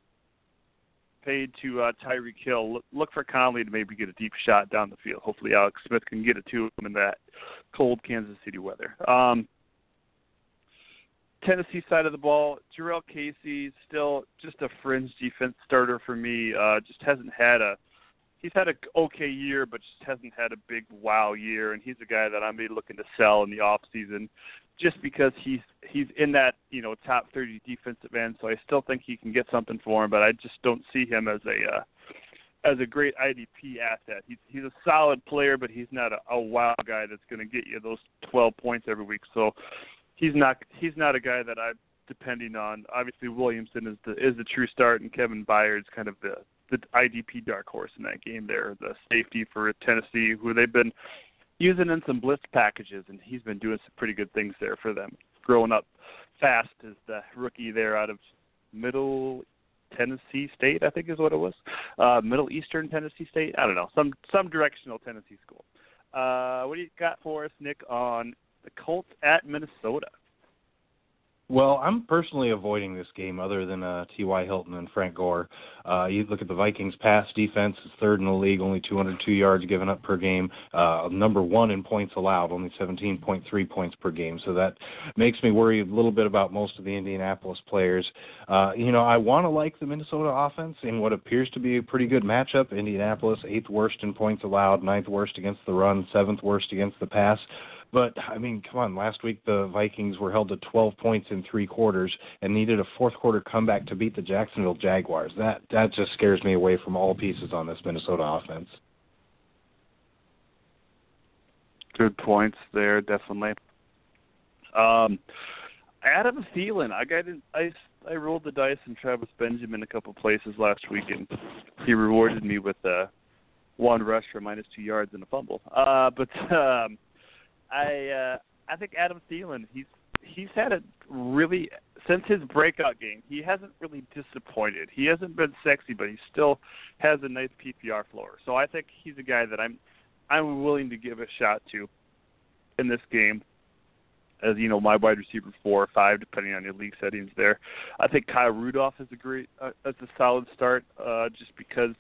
paid to uh, Tyreek Hill, look, look for Conley to maybe get a deep shot down the field. Hopefully, Alex Smith can get it to him in that cold Kansas City weather. Um, Tennessee side of the ball, Jurrell Casey still just a fringe defense starter for me. Uh, just hasn't had a he's had a okay year, but just hasn't had a big wow year. And he's a guy that I'm be looking to sell in the off season, just because he's he's in that you know top 30 defensive end. So I still think he can get something for him, but I just don't see him as a uh, as a great IDP asset. He's he's a solid player, but he's not a, a wow guy that's going to get you those 12 points every week. So he's not he's not a guy that I'm depending on. Obviously, Williamson is the is the true start, and Kevin Byard's kind of the the IDP dark horse in that game. There, the safety for Tennessee, who they've been using in some blitz packages, and he's been doing some pretty good things there for them. Growing up fast as the rookie there out of Middle Tennessee State, I think is what it was. Uh, Middle Eastern Tennessee State. I don't know, some some directional Tennessee school. Uh, what do you got for us, Nick, on the Colts at Minnesota. Well, I'm personally avoiding this game other than uh, T.Y. Hilton and Frank Gore. Uh, you look at the Vikings' pass defense is third in the league, only 202 yards given up per game. Uh, number one in points allowed, only 17.3 points per game. So that makes me worry a little bit about most of the Indianapolis players. Uh, you know, I want to like the Minnesota offense in what appears to be a pretty good matchup. Indianapolis, eighth worst in points allowed, ninth worst against the run, seventh worst against the pass. But I mean, come on. Last week the Vikings were held to 12 points in three quarters and needed a fourth quarter comeback to beat the Jacksonville Jaguars. That that just scares me away from all pieces on this Minnesota offense. Good points there, definitely. Um, Adam Thielen, I got I I rolled the dice in Travis Benjamin a couple places last week, and he rewarded me with a one rush for minus two yards and a fumble. Uh, but um, I uh, I think Adam Thielen he's he's had a really since his breakout game he hasn't really disappointed. He hasn't been sexy, but he still has a nice PPR floor. So I think he's a guy that I'm I'm willing to give a shot to in this game. As you know, my wide receiver four or five, depending on your league settings. There, I think Kyle Rudolph is a great, uh, that's a solid start, uh, just because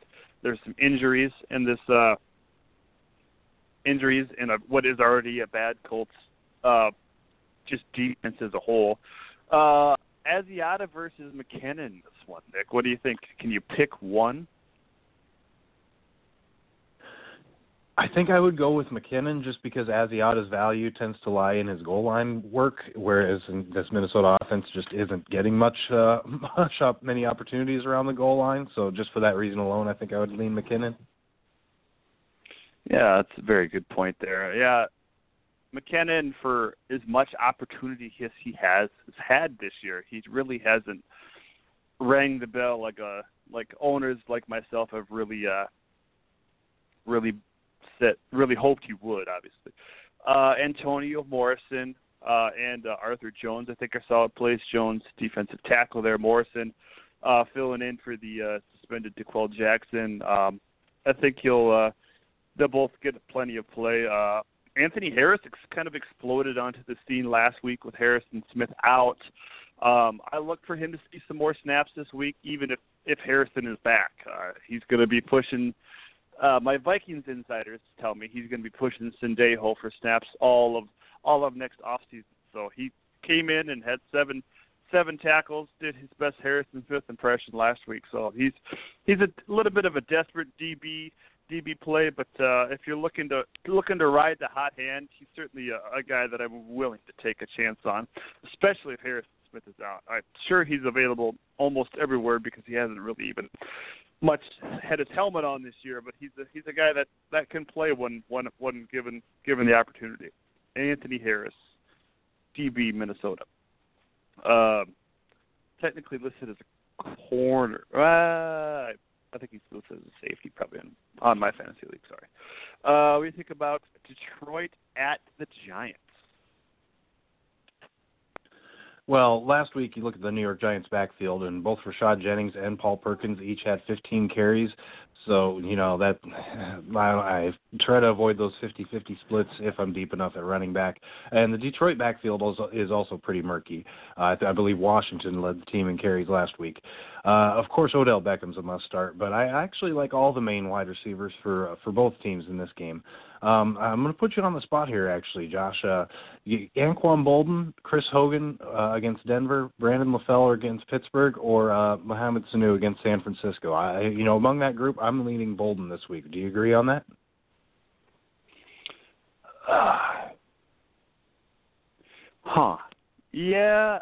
there's some injuries in this uh, injuries in a, what is already a bad Colts uh, just defense as a whole. Uh, Asiata versus McKinnon this one, Nick. What do you think? Can you pick one? I think I would go with McKinnon just because Asiata's value tends to lie in his goal line work, whereas this Minnesota offense just isn't getting much uh, much up many opportunities around the goal line. So just for that reason alone, I think I would lean McKinnon. Yeah, that's a very good point there. Yeah, McKinnon, for as much opportunity as he has, has had this year, he really hasn't rang the bell like a like owners like myself have really uh really set really hoped he would. Obviously, uh, Antonio Morrison uh, and uh, Arthur Jones, I think, are solid plays. Jones, defensive tackle there. Morrison uh, filling in for the uh, suspended D'Qwell Jackson. Um, I think he'll. Uh, they'll both get plenty of play. Uh, Anthony Harris ex- kind of exploded onto the scene last week with Harrison Smith out. Um, I look for him to see some more snaps this week, even if if Harrison is back. Uh, he's going to be pushing. Uh, my Vikings insiders tell me he's going to be pushing Sendejo for snaps all of all of next offseason. So he came in and had seven seven tackles, did his best Harrison Smith impression last week. So he's he's a little bit of a desperate DB DB play, but uh, if you're looking to looking to ride the hot hand, he's certainly a, a guy that I'm willing to take a chance on, especially if Harrison Smith is out. I'm sure he's available almost everywhere because he hasn't really even much had his helmet on this year, but he's a he's a guy that that can play when when when given given the opportunity. Anthony Harris, DB Minnesota. Uh, technically listed as a corner. Uh, I think he's listed as a safety, probably on, on my fantasy league. Sorry. Uh, we think about Detroit at the Giants. Well, last week you look at the New York Giants backfield, and both Rashad Jennings and Paul Perkins each had 15 carries. So you know that I, I try to avoid those 50-50 splits if I'm deep enough at running back. And the Detroit backfield also, is also pretty murky. Uh, I, I believe Washington led the team in carries last week. Uh, of course, Odell Beckham's a must start, but I actually like all the main wide receivers for uh, for both teams in this game. Um, I'm going to put you on the spot here, actually, Josh. Uh, Anquan Boldin, Chris Hogan uh, against Denver, Brandon LaFell against Pittsburgh, or uh, Mohamed Sanu against San Francisco. I, you know, among that group, I'm leaning Boldin this week. Do you agree on that? Uh, huh. Yeah.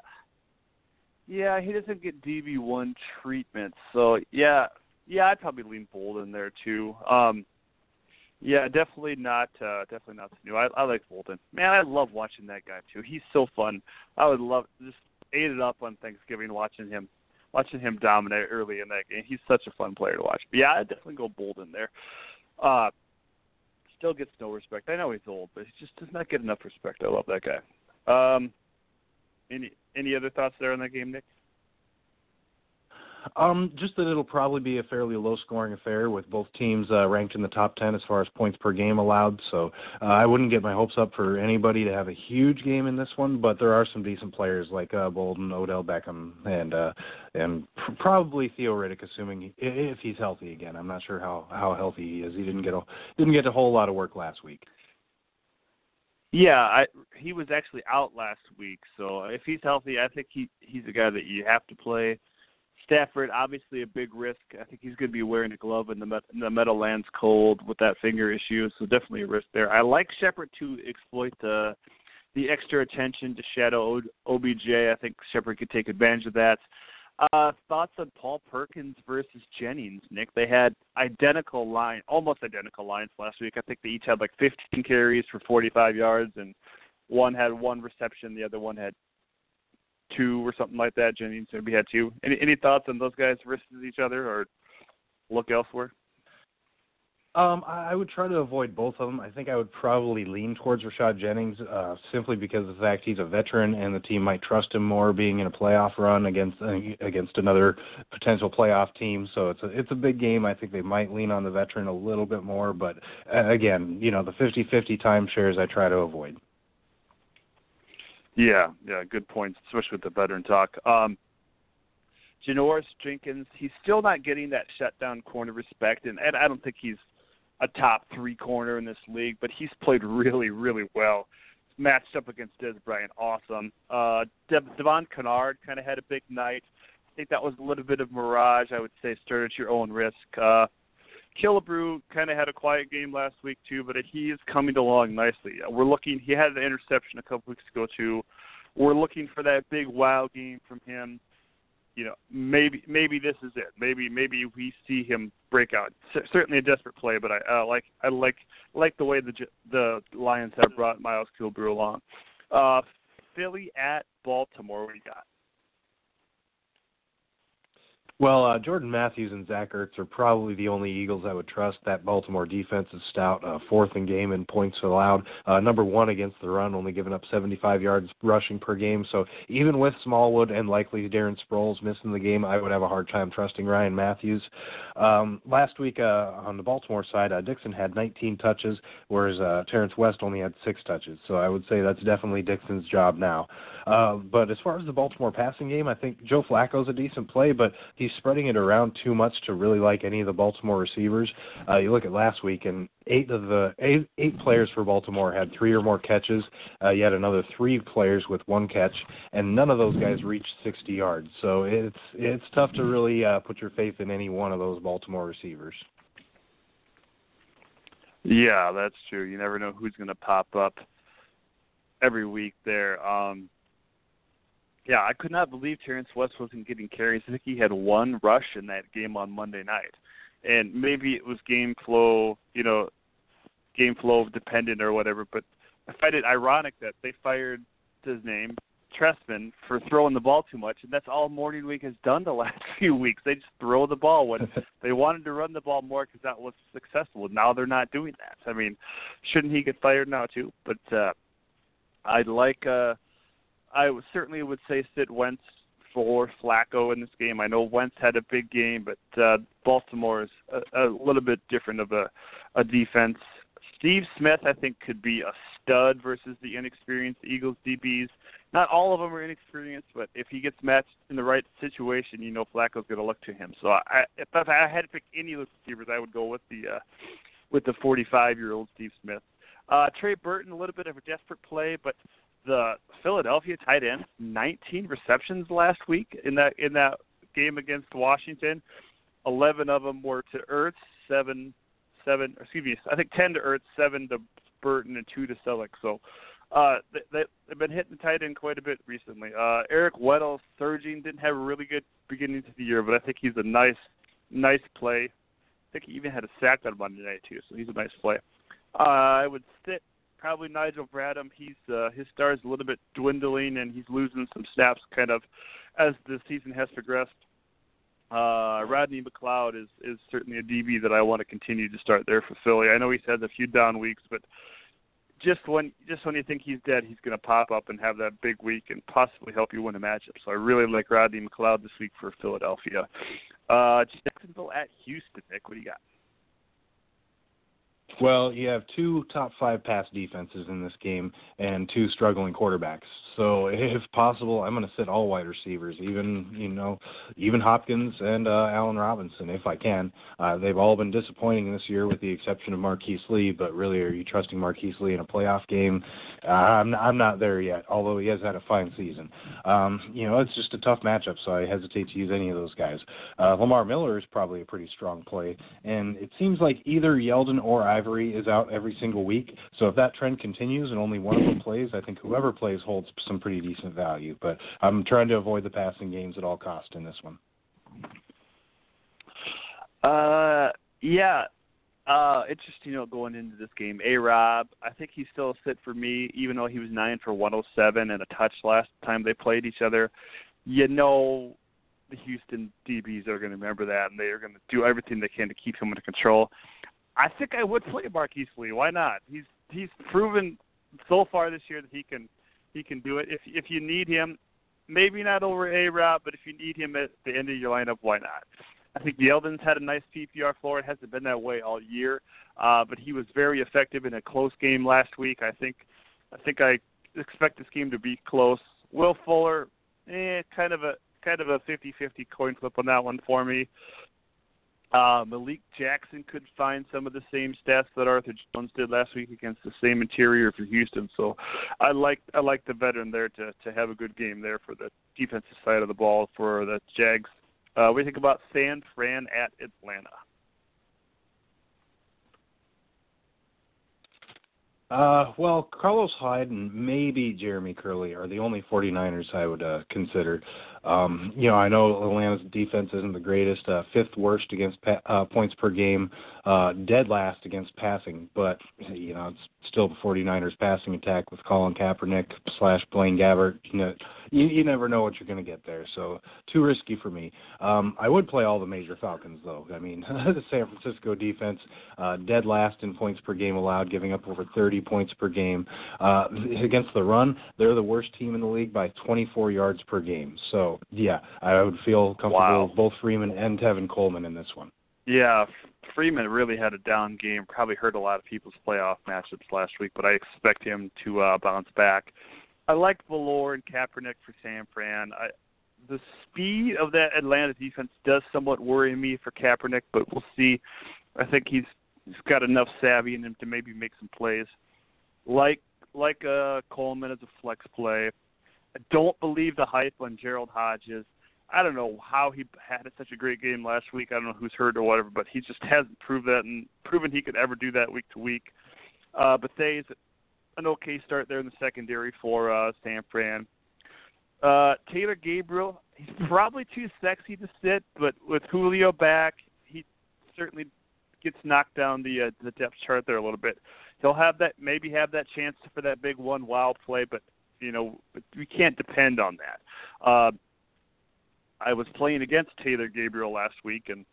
Yeah, he doesn't get DB one treatment, so yeah, yeah, I'd probably lean Boldin there too. Um, yeah, definitely not. Uh, definitely not new. I, I like Boldin. Man, I love watching that guy too. He's so fun. I would love just ate it up on Thanksgiving watching him, watching him dominate early in that game. He's such a fun player to watch. But yeah, I definitely go Boldin there. Uh, still gets no respect. I know he's old, but he just does not get enough respect. I love that guy. Um, any any other thoughts there on that game, Nick? Um, just that it'll probably be a fairly low-scoring affair with both teams uh, ranked in the top 10 as far as points per game allowed. So uh, I wouldn't get my hopes up for anybody to have a huge game in this one, but there are some decent players like uh, Boldin, Odell Beckham, and uh, and pr- probably Theo Riddick, assuming if he's healthy again. I'm not sure how how healthy he is. He didn't get a didn't get a whole lot of work last week. Yeah, I he was actually out last week, so if he's healthy, I think he he's a guy that you have to play. Stafford, obviously a big risk. I think he's going to be wearing a glove in the Met- the Meadowlands cold with that finger issue, so definitely a risk there. I like Shepard to exploit the the extra attention to shadow OBJ. I think Shepard could take advantage of that. Uh, thoughts on Paul Perkins versus Jennings, Nick? They had identical line, almost identical lines last week. I think they each had like 15 carries for 45 yards, and one had one reception, the other one had two or something like that. Jennings maybe had two. Any any thoughts on those guys versus each other, or look elsewhere? Um, I would try to avoid both of them. I think I would probably lean towards Rashad Jennings, uh, simply because of the fact he's a veteran and the team might trust him more, being in a playoff run against uh, against another potential playoff team. So it's a it's a big game. I think they might lean on the veteran a little bit more, but uh, again, you know, the 50-50 timeshares I try to avoid. Yeah, yeah, good points, especially with the veteran talk. Um, Janoris Jenkins, he's still not getting that shutdown corner respect, and, and I don't think he's a top three corner in this league, but he's played really, really well. Matched up against Dez Bryant, awesome. Uh, De- Devon Kennard kind of had a big night. I think that was a little bit of mirage. I would say start at your own risk. Uh, Killebrew kind of had a quiet game last week too, but he is coming along nicely. We're looking. He had an interception a couple weeks ago too. We're looking for that big wow game from him. You know, maybe maybe this is it. Maybe maybe we see him break out. C- certainly a desperate play, but I uh, like I like like the way the the Lions have brought Miles Killebrew along. Uh, Philly at Baltimore. You got? Well, uh, Jordan Matthews and Zach Ertz are probably the only Eagles I would trust. That Baltimore defense is stout, uh, fourth in game in points allowed, uh, number one against the run, only giving up 75 yards rushing per game. So even with Smallwood and likely Darren Sproles missing the game, I would have a hard time trusting Ryan Mathews. Um, last week uh, on the Baltimore side, uh, Dixon had 19 touches, whereas uh, Terrance West only had six touches. So I would say that's definitely Dixon's job now. But as far as the Baltimore passing game, I think Joe Flacco's a decent play, but he's spreading it around too much to really like any of the Baltimore receivers. Uh, you look at last week, and eight of the eight, eight players for Baltimore had three or more catches. Uh, yet another three players with one catch, and none of those guys reached 60 yards. So it's it's tough to really uh, put your faith in any one of those Baltimore receivers. Yeah, that's true. You never know who's going to pop up every week there. Um, yeah, I could not believe Terrance West wasn't getting carries. I think he had one rush in that game on Monday night, and maybe it was game flow, you know, game flow dependent or whatever. But I find it ironic that they fired his name Trestman for throwing the ball too much, and that's all Mornhinweg has done the last few weeks. They just throw the ball when they wanted to run the ball more because that was successful. Now they're not doing that. I mean, shouldn't he get fired now too? But uh, I'd like. uh I certainly would say sit Wentz for Flacco in this game. I know Wentz had a big game, but uh, Baltimore is a, a little bit different of a, a defense. Steve Smith, I think, could be a stud versus the inexperienced Eagles DBs. Not all of them are inexperienced, but if he gets matched in the right situation, you know Flacco's going to look to him. So I, if I had to pick any of those receivers, I would go with the uh, with the 45-year-old Steve Smith. Uh, Trey Burton, a little bit of a desperate play, but the Philadelphia tight end, 19 receptions last week in that in that game against Washington. 11 of them were to Ertz, seven, seven. Excuse me, I think 10 to Ertz, seven to Burton, and two to Celek. So uh, they, they've been hitting the tight end quite a bit recently. Uh, Eric Weddle surging didn't have a really good beginning to the year, but I think he's a nice, nice play. I think he even had a sack on Monday night too, so he's a nice play. Uh, I would sit probably Nigel Bradham. He's uh, his star is a little bit dwindling, and he's losing some snaps kind of as the season has progressed. Uh, Rodney McLeod is is certainly a DB that I want to continue to start there for Philly. I know he's had a few down weeks, but just when just when you think he's dead, he's going to pop up and have that big week and possibly help you win a matchup. So I really like Rodney McLeod this week for Philadelphia. Uh, Jacksonville at Houston. Nick, what do you got? Well, you have two top five pass defenses in this game and two struggling quarterbacks. So, if possible, I'm going to sit all wide receivers, even you know, even Hopkins and uh, Allen Robinson, if I can. Uh, they've all been disappointing this year, with the exception of Marquise Lee. But really, are you trusting Marquise Lee in a playoff game? Uh, I'm I'm not there yet. Although he has had a fine season. Um, you know, it's just a tough matchup, so I hesitate to use any of those guys. Uh, Lamar Miller is probably a pretty strong play, and it seems like either Yeldon or I Ivory is out every single week. So if that trend continues and only one of them plays, I think whoever plays holds some pretty decent value. But I'm trying to avoid the passing games at all cost in this one. Uh, yeah. Uh, interesting, you know, going into this game. A Rob, I think he's still a sit for me, even though he was nine for 107 and a touch last time they played each other. You know, the Houston DBs are going to remember that, and they are going to do everything they can to keep him under control. I think I would play Marquise Lee. Why not? He's he's proven so far this year that he can he can do it. If if you need him, maybe not over A Rob, but if you need him at the end of your lineup, why not? I think Yeldon's had a nice PPR floor. It hasn't been that way all year, uh, but he was very effective in a close game last week. I think I think I expect this game to be close. Will Fuller, eh, kind of a kind of a 50-50 coin flip on that one for me. Uh, Malik Jackson could find some of the same stats that Arthur Jones did last week against the same interior for Houston. So I like I like the veteran there to to have a good game there for the defensive side of the ball for the Jags. Uh, we think about San Fran at Atlanta. Uh, well, Carlos Hyde and maybe Jeremy Kerley are the only 49ers I would uh, consider. Um, you know, I know Atlanta's defense isn't the greatest, uh, fifth worst against pa- uh, points per game, uh, dead last against passing, but you know it's still the 49ers passing attack with Colin Kaepernick slash Blaine Gabbert. You know, you, you never know what you're going to get there, so too risky for me. Um, I would play all the major Falcons though. I mean, the San Francisco defense, uh, dead last in points per game allowed, giving up over 30 points per game. Uh, against the run, they're the worst team in the league by 24 yards per game. So yeah, I would feel comfortable wow. with both Freeman and Tevin Coleman in this one. Yeah, Freeman really had a down game. Probably hurt a lot of people's playoff matchups last week, but I expect him to uh, bounce back. I like Valor and Kaepernick for San Fran. I, the speed of that Atlanta defense does somewhat worry me for Kaepernick, but we'll see. I think he's he's got enough savvy in him to maybe make some plays, like like uh, Coleman as a flex play. I don't believe the hype on Gerald Hodges. I don't know how he had such a great game last week. I don't know who's hurt or whatever, but he just hasn't proved that and proven he could ever do that week to week. Uh, Bethea's an okay start there in the secondary for uh, San Fran. Uh, Taylor Gabriel, he's probably too sexy to sit, but with Julio back, he certainly gets knocked down the uh, the depth chart there a little bit. He'll have that maybe have that chance for that big one wild play, but you know we can't depend on that. Uh, I was playing against Taylor Gabriel last week, and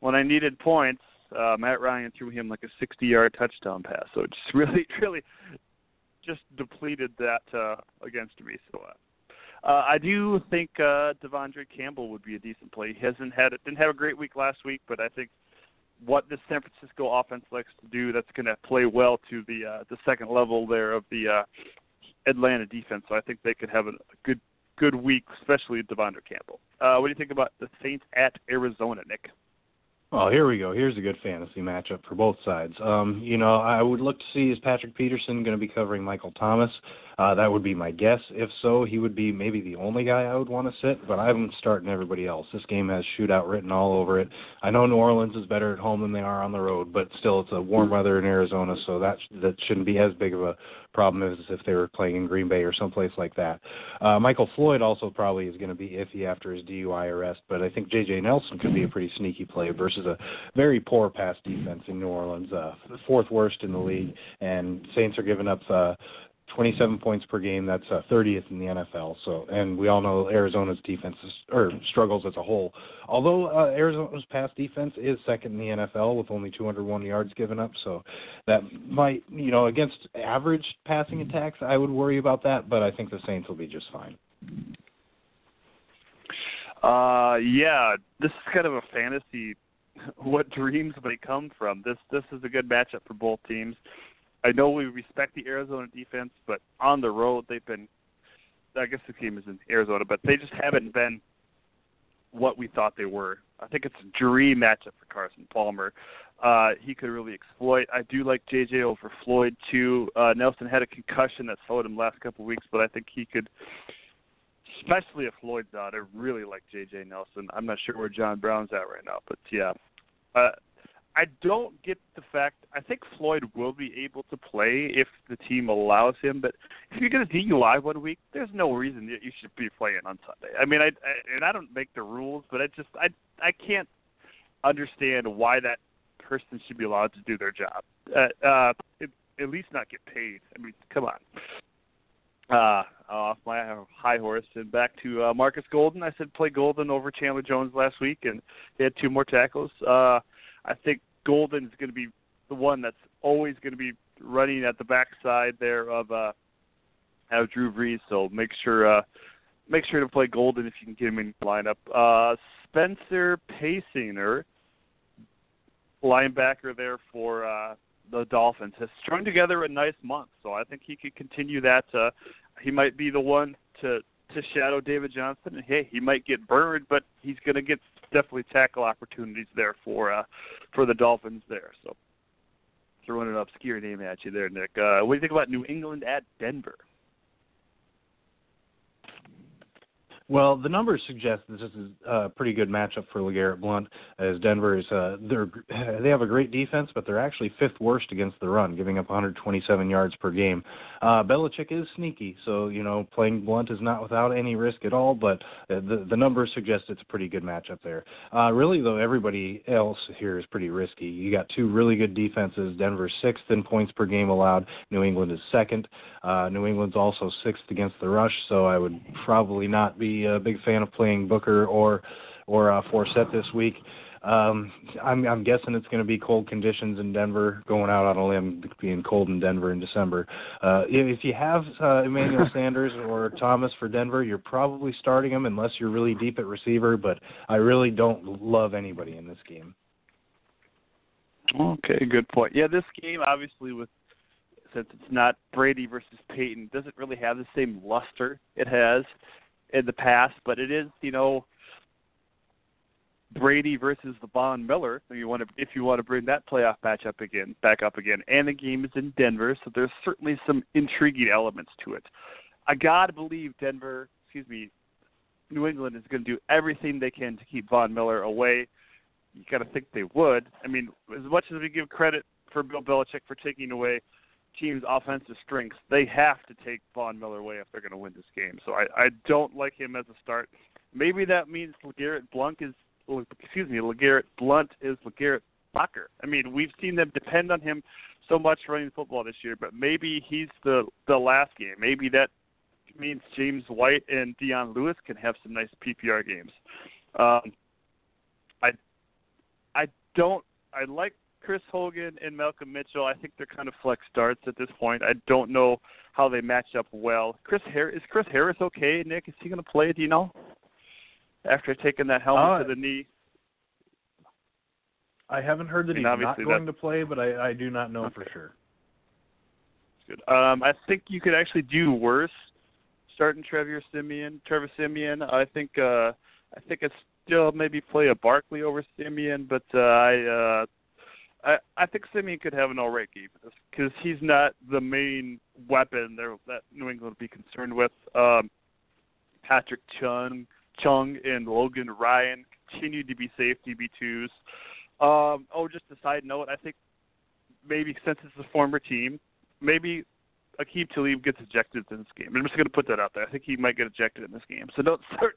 when I needed points, uh, Matt Ryan threw him like a 60-yard touchdown pass. So it just really, really, just depleted that uh, against me. So uh, uh, I do think uh, De'Vondre Campbell would be a decent play. He hasn't had didn't have a great week last week, but I think what the San Francisco offense likes to do, that's going to play well to the uh, the second level there of the uh, Atlanta defense. So I think they could have a, good good week, especially De'Vondre Campbell. Uh, what do you think about the Saints at Arizona, Nick? Well, here we go. Here's a good fantasy matchup for both sides. Um, you know, I would look to see is Patrick Peterson going to be covering Michael Thomas. Uh, that would be my guess. If so, he would be maybe the only guy I would want to sit, but I'm starting everybody else. This game has shootout written all over it. I know New Orleans is better at home than they are on the road, but still, it's a warm weather in Arizona, so that that shouldn't be as big of a problem is if they were playing in Green Bay or someplace like that. Uh, Michael Floyd also probably is going to be iffy after his DUI arrest, but I think J.J. Nelson could be a pretty sneaky play versus a very poor pass defense in New Orleans, uh, fourth worst in the league, and Saints are giving up uh, 27 points per game. That's uh, 30th in the NFL. So, and we all know Arizona's defense is, or struggles as a whole. Although uh, Arizona's pass defense is second in the NFL with only 201 yards given up, so that might, you know, against average passing attacks, I would worry about that. But I think the Saints will be just fine. Uh, yeah, this is kind of a fantasy. What dreams may come from? This this is a good matchup for both teams. I know we respect the Arizona defense, but on the road they've been. I guess the team is in Arizona, but they just haven't been what we thought they were. I think it's a dream matchup for Carson Palmer. Uh, he could really exploit. I do like JJ over Floyd too. Uh, Nelson had a concussion that slowed him last couple of weeks, but I think he could, especially if Floyd's out. I really like JJ Nelson. I'm not sure where John Brown's at right now, but yeah, uh, I don't get the fact. I think Floyd will be able to play if the team allows him. But if you're going to DUI one week, there's no reason that you should be playing on Sunday. I mean, I, I and I don't make the rules, but I just I I can't understand why that person should be allowed to do their job. Uh, uh, it, at least not get paid. I mean, come on. Uh, off my high horse and back to uh, Marcus Golden. I said play Golden over Chandler Jones last week, and he had two more tackles. Uh, I think Golden is going to be the one that's always going to be running at the backside there of uh, of Drew Brees. So make sure uh, make sure to play Golden if you can get him in the lineup. Uh, Spencer Paysinger, linebacker there for uh, the Dolphins, has strung together a nice month. So I think he could continue that. Uh, he might be the one to to shadow David Johnson, and hey, he might get burned, but he's going to get definitely tackle opportunities there for uh, for the Dolphins there. So throwing an obscure name at you there, Nick. Uh, what do you think about New England at Denver? Well, the numbers suggest that this is a pretty good matchup for LeGarrette Blunt, as Denver is uh, they're they have a great defense, but they're actually fifth worst against the run, giving up 127 yards per game. Uh, Belichick is sneaky, so you know playing Blunt is not without any risk at all. But the the numbers suggest it's a pretty good matchup there. Uh, really, though, everybody else here is pretty risky. You got two really good defenses. Denver's sixth in points per game allowed. New England is second. Uh, New England's also sixth against the rush, so I would probably not be a big fan of playing Booker or or uh, Forsett this week. Um, I'm, I'm guessing it's going to be cold conditions in Denver. Going out on a limb, being cold in Denver in December. Uh, if you have uh, Emmanuel Sanders or Thomas for Denver, you're probably starting them unless you're really deep at receiver. But I really don't love anybody in this game. Okay, good point. Yeah, this game obviously with since it's not Brady versus Peyton, doesn't really have the same luster it has in the past, but it is you know Brady versus the Von Miller. If you want to, if you want to bring that playoff matchup again, back up again, and the game is in Denver, so there's certainly some intriguing elements to it. I gotta believe Denver, excuse me, New England is going to do everything they can to keep Von Miller away. You got to think they would. I mean, as much as we give credit for Bill Belichick for taking away team's offensive strengths, they have to take Von Miller away if they're going to win this game. So I, I don't like him as a start. Maybe that means LeGarrette Blunt is excuse me, LeGarrette Blunt is LeGarrette Blocker. I mean, we've seen them depend on him so much running football this year, but maybe he's the the last game. Maybe that means James White and Dion Lewis can have some nice PPR games. Um, I I don't I like Chris Hogan and Malcolm Mitchell. I think they're kind of flex starts at this point. I don't know how they match up well. Chris Harris is Chris Harris okay? Nick, is he going to play? Do you know? After taking that helmet uh, to the knee. I haven't heard that he's not going to play, but I, I do not know okay. for sure. Good. Um, I think you could actually do worse starting Trevor Siemian. Trevor Siemian. I think uh, I think it's still maybe play a Barkley over Siemian, but uh, I uh, I, I think Siemian could have an all right game because he's not the main weapon there that New England would be concerned with. Um, Patrick Chung, Chung and Logan Ryan continue to be safety B2s. Um, oh, just a side note, I think maybe since it's a former team, maybe Aqib Talib gets ejected in this game. I'm just going to put that out there. I think he might get ejected in this game. So don't start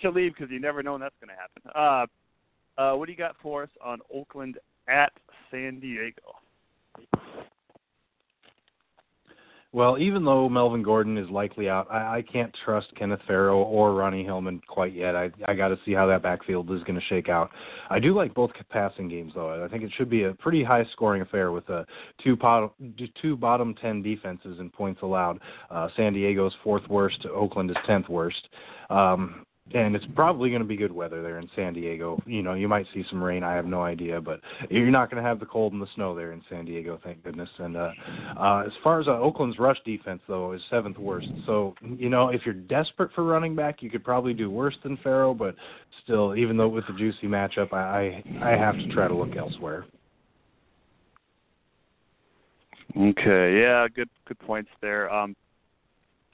Talib because you never know when that's going to happen. Uh, uh, what do you got for us on Oakland at San Diego. Well, even though Melvin Gordon is likely out, I, I can't trust Kenneth Farrow or Ronnie Hillman quite yet. I I got to see how that backfield is going to shake out. I do like both passing games though. I think it should be a pretty high scoring affair with uh, two pot, two bottom ten defenses in points allowed. Uh, San Diego's fourth worst, Oakland is tenth worst. Um, and it's probably going to be good weather there in San Diego. You know, you might see some rain. I have no idea, but you're not going to have the cold and the snow there in San Diego, thank goodness. And uh, uh, as far as uh, Oakland's rush defense, though, is seventh worst. So you know, if you're desperate for running back, you could probably do worse than Farrow. But still, even though with the juicy matchup, I I, I have to try to look elsewhere. Okay, yeah, good good points there. Um,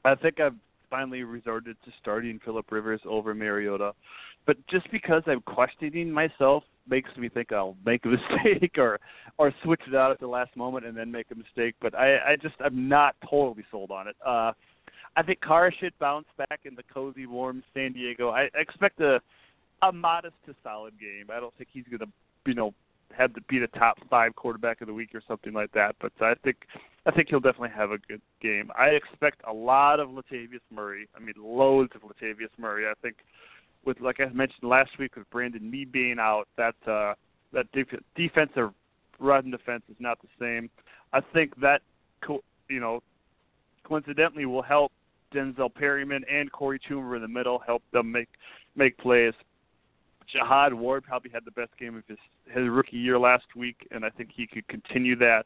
I think I've finally resorted to starting Philip Rivers over Mariota. But just because I'm questioning myself makes me think I'll make a mistake or or switch it out at the last moment and then make a mistake. But I, I just I'm not totally sold on it. Uh I think Carr should bounce back in the cozy, warm San Diego. I expect a a modest to solid game. I don't think he's gonna you know had to be the top five quarterback of the week or something like that. But I think I think he'll definitely have a good game. I expect a lot of Latavius Murray. I mean, loads of Latavius Murray. I think with like I mentioned last week with Brandon Mebane being out, that uh, that def- defensive run defense is not the same. I think that co- you know coincidentally will help Denzel Perryman and Korey Toomer in the middle help them make make plays. Jihad Ward probably had the best game of his his rookie year last week, and I think he could continue that.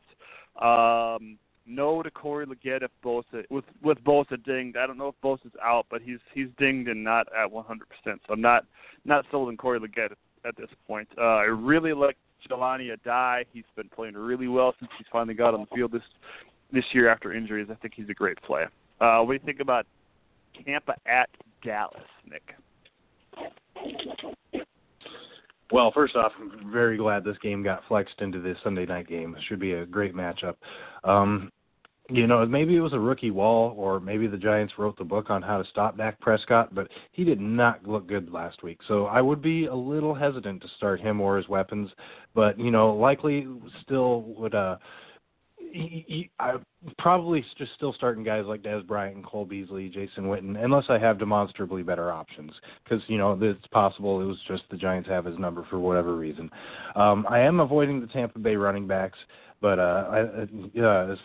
Um, no to Corey Liuget if Bosa with with Bosa dinged. I don't know if Bosa's out, but he's he's dinged and not at 100%. So I'm not not sold on Corey Liuget at, this point. Uh, I really like Jahleel Addae. He's been playing really well since he's finally got on the field this this year after injuries. I think he's a great play. Uh, what do you think about Tampa at Dallas, Nick? Well, first off, I'm very glad this game got flexed into the Sunday night game. It should be a great matchup. Um, you know, maybe it was a rookie wall, or maybe the Giants wrote the book on how to stop Dak Prescott, but he did not look good last week. So I would be a little hesitant to start him or his weapons, but you know, likely still would uh he, he, I probably just still starting guys like Dez Bryant and Cole Beasley, Jason Witten, unless I have demonstrably better options. Because you know it's possible it was just the Giants have his number for whatever reason. Um, I am avoiding the Tampa Bay running backs, but uh, I, uh,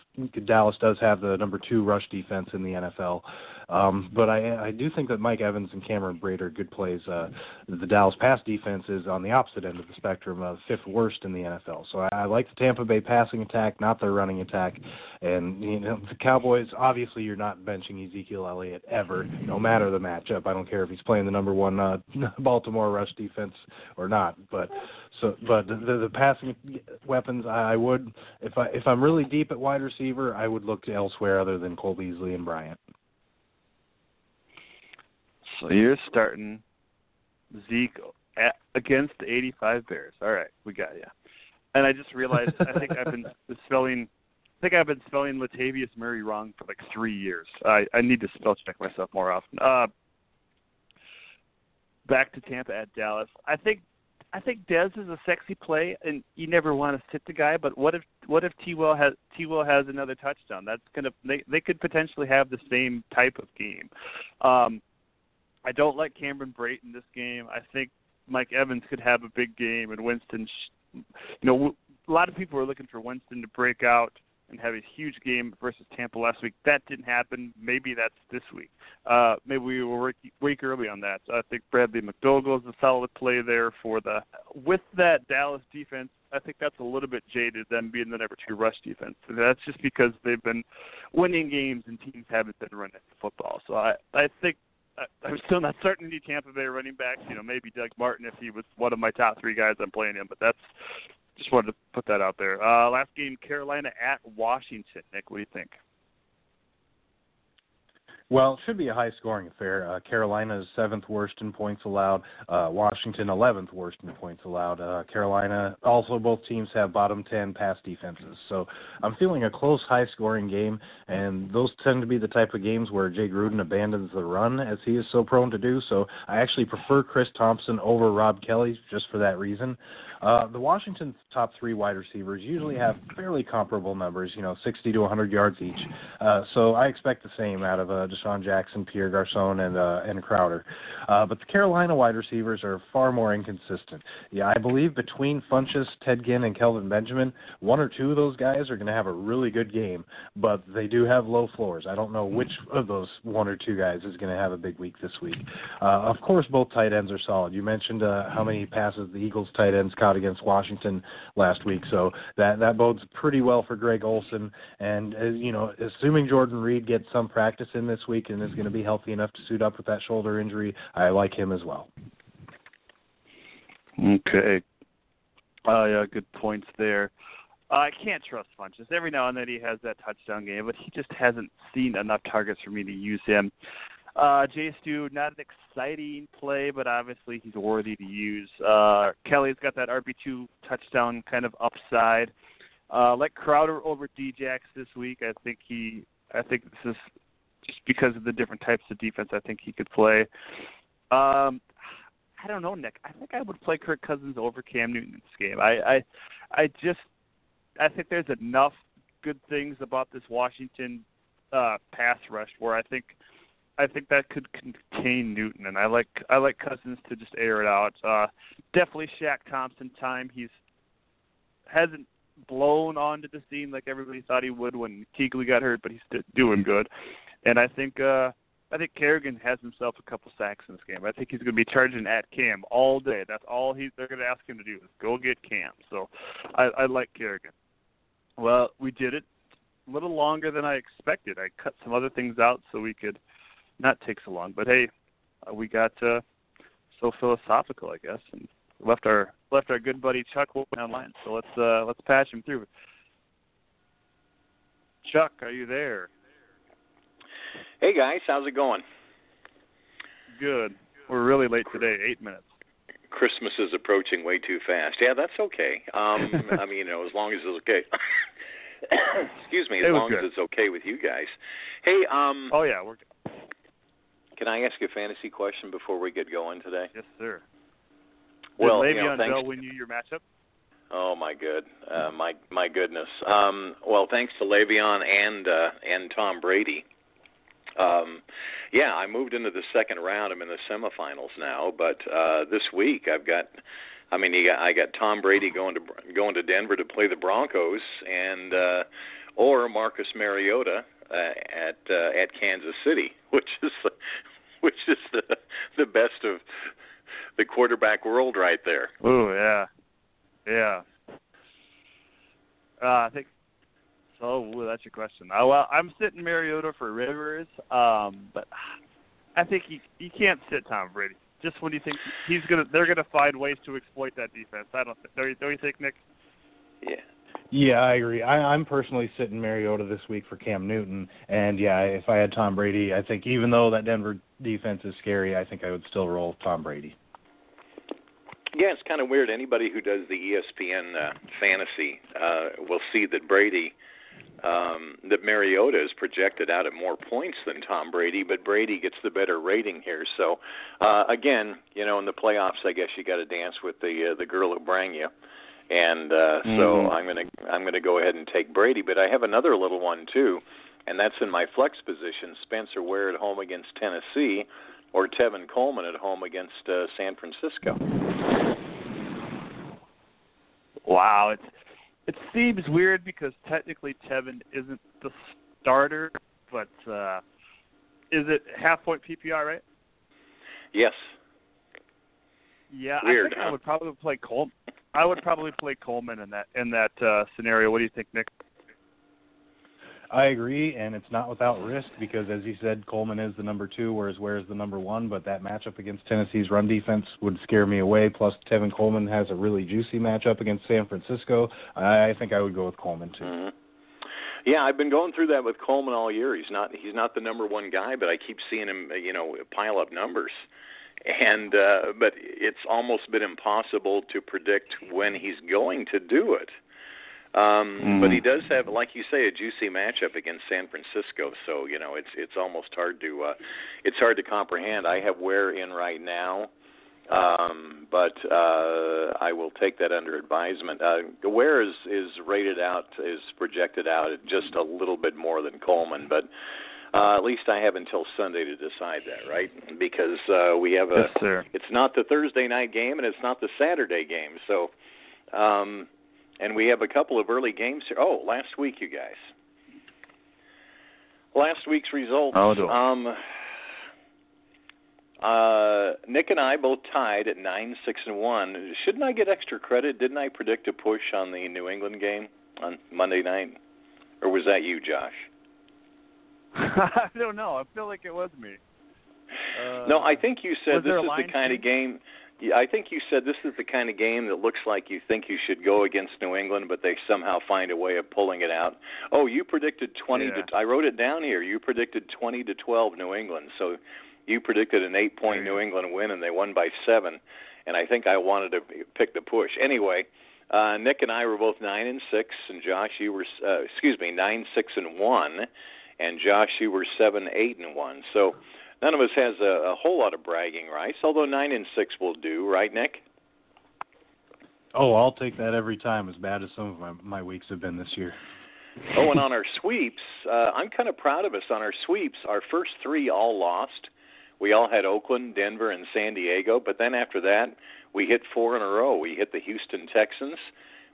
Dallas does have the number two rush defense in the NFL. Um, but I I do think that Mike Evans and Cameron Brate are good plays. Uh, the Dallas pass defense is on the opposite end of the spectrum, uh, fifth worst in the NFL. So I, I like the Tampa Bay passing attack, not their running attack. And you know the Cowboys. Obviously, you're not benching Ezekiel Elliott ever, no matter the matchup. I don't care if he's playing the number one uh, Baltimore rush defense or not. But so, but the, the, the passing weapons, I would if I if I'm really deep at wide receiver, I would look elsewhere other than Cole Beasley and Bryant. So you're starting Zeke at, against the 85 Bears. All right, we got you. And I just realized I think I've been spelling I think I've been spelling Latavius Murray wrong for like three years. I I need to spell check myself more often. Uh, back to Tampa at Dallas. I think I think Dez is a sexy play, and you never want to sit the guy. But what if what if T. Will has T. Will has another touchdown? That's gonna they they could potentially have the same type of game. Um, I don't like Cameron Brate in this game. I think Mike Evans could have a big game, and Winston. You know, a lot of people are looking for Winston to break out and have a huge game versus Tampa last week. That didn't happen. Maybe that's this week. Uh, maybe we week, week early on that. So I think Bradley McDougald is a solid play there for the. With that Dallas defense, I think that's a little bit jaded them being the number two rush defense. That's just because they've been winning games and teams haven't been running the football. So I I think I'm still not certain any Tampa Bay running backs. You know, maybe Doug Martin if he was one of my top three guys I'm playing him, but that's just wanted to put that out there. Uh, last game, Carolina at Washington. Nick, what do you think? Well, it should be a high scoring affair. Uh, Carolina is seventh worst in points allowed. Uh, Washington, 11th worst in points allowed. Uh, Carolina, also both teams have bottom 10 pass defenses. So I'm feeling a close, high scoring game, and those tend to be the type of games where Jay Gruden abandons the run, as he is so prone to do. So I actually prefer Chris Thompson over Rob Kelley just for that reason. Uh, the Washington's top three wide receivers usually have fairly comparable numbers, you know, 60 to 100 yards each. Uh, so I expect the same out of uh, DeSean Jackson, Pierre Garcon, and uh, and Crowder. Uh, but the Carolina wide receivers are far more inconsistent. Yeah, I believe between Funchess, Ted Ginn, and Kelvin Benjamin, one or two of those guys are going to have a really good game, but they do have low floors. I don't know which of those one or two guys is going to have a big week this week. Uh, of course, both tight ends are solid. You mentioned uh, how many passes the Eagles tight ends caught against Washington last week. So that that bodes pretty well for Greg Olsen. And as you know, assuming Jordan Reed gets some practice in this week and is going to be healthy enough to suit up with that shoulder injury, I like him as well. Okay. Uh, yeah, good points there. Uh, I can't trust Funchess. Every now and then he has that touchdown game, but he just hasn't seen enough targets for me to use him. Uh, Jay Stu, not an exciting play, but obviously he's worthy to use. Uh, Kelley's got that RB2 touchdown kind of upside. Uh, let Crowder over Djax this week. I think he, I think this is just because of the different types of defense. I think he could play. Um, I don't know, Nick. I think I would play Kirk Cousins over Cam Newton in this game. I, I, I just, I think there's enough good things about this Washington uh, pass rush where I think I think that could contain Newton, and I like I like Cousins to just air it out. Uh, definitely Shaq Thompson time. He's hasn't blown onto the scene like everybody thought he would when Kuechly got hurt, but he's doing good. And I think uh, I think Kerrigan has himself a couple sacks in this game. I think he's going to be charging at Cam all day. That's all he they're going to ask him to do is go get Cam. So I, I like Kerrigan. Well, we did it a little longer than I expected. I cut some other things out so we could not take so long. But hey, uh, we got uh, so philosophical, I guess, and left our left our good buddy Chuck online. So let's uh, let's patch him through. Chuck, are you there? Hey guys, how's it going? Good. We're really late today, eight minutes. Christmas is approaching way too fast. Yeah, that's okay. Um, I mean, you know, as long as it's okay. Excuse me, as long good. as it's okay with you guys. Hey, um. Oh yeah, we're. Can I ask you a fantasy question before we get going today? Yes, sir. Well, Did Le'Veon you know, thanks Bell win you your matchup? Oh my good, uh, my my goodness. Um, well, thanks to Le'Veon and uh, and Tom Brady. Um, yeah, I moved into the second round. I'm in the semifinals now, but uh, this week I've got. I mean, you got, I got Tom Brady going to going to Denver to play the Broncos, and uh, or Marcus Mariota uh, at uh, at Kansas City, which is which is the the best of the quarterback world right there. Oh yeah, yeah. Uh, I think so. Ooh, that's your question. Uh, well, I'm sitting Mariota for Rivers, um, but I think he you can't sit Tom Brady. Just when do you think he's gonna, they're gonna find ways to exploit that defense. I don't. Don't you, don't you think, Nick? Yeah. Yeah, I agree. I, I'm personally sitting Mariota this week for Cam Newton, and yeah, if I had Tom Brady, I think even though that Denver defense is scary, I think I would still roll Tom Brady. Yeah, it's kind of weird. Anybody who does the ESPN uh, fantasy uh, will see that Brady, um, that Mariota is projected out at more points than Tom Brady, but Brady gets the better rating here. So, uh, again, you know, in the playoffs, I guess you got to dance with the uh, the girl who brang you. And uh, mm-hmm. so I'm gonna I'm gonna go ahead and take Brady, but I have another little one too, and that's in my flex position. Spencer Ware at home against Tennessee, or Tevin Coleman at home against uh, San Francisco. Wow, it's it seems weird because technically Tevin isn't the starter, but uh is it half point PPR, right? Yes. Yeah, weird, I think huh? I would probably play Coleman. I would probably play Coleman in that in that uh scenario. What do you think, Nick? I agree, and it's not without risk because, as you said, Coleman is the number two, whereas Ware is the number one. But that matchup against Tennessee's run defense would scare me away. Plus, Tevin Coleman has a really juicy matchup against San Francisco. I think I would go with Coleman too. Mm-hmm. Yeah, I've been going through that with Coleman all year. He's not he's not the number one guy, but I keep seeing him, you know, pile up numbers. And uh but it's almost been impossible to predict when he's going to do it. Um, mm. But he does have, like you say, a juicy matchup against San Francisco. So you know, it's it's almost hard to uh, it's hard to comprehend. I have Ware in right now, um, but uh, I will take that under advisement. Uh, Ware is is rated out, is projected out at just a little bit more than Coleman, but. Uh, at least I have until Sunday to decide that, right? Because uh, we have a. Yes, sir. It's not the Thursday night game, and it's not the Saturday game. So, um, and we have a couple of early games here. Oh, last week, you guys. Last week's results. Oh, do um, uh, Nick and I both tied at nine, six, and one. Shouldn't I get extra credit? Didn't I predict a push on the New England game on Monday night, or was that you, Josh? I don't know. I feel like it was me. Uh, no, I think you said this is the kind of game. Yeah, I think you said this is the kind of game that looks like you think you should go against New England, but they somehow find a way of pulling it out. Oh, you predicted 20 Yeah. to I wrote it down here. You predicted 20 to 12 New England. So you predicted an 8-point New England win and they won by 7. And I think I wanted to pick the push. Anyway, uh Nick and I were both 9 and 6 and Josh you were uh, excuse me, 9 6 and 1 and Josh you were 7 8 and 1. So None of us has a, a whole lot of bragging rights, although nine and six will do, right, Nick? Oh, I'll take that every time. As bad as some of my my weeks have been this year. Oh, and on our sweeps, uh, I'm kind of proud of us. On our sweeps, our first three all lost. We all had Oakland, Denver, and San Diego, but then after that, we hit four in a row. We hit the Houston Texans,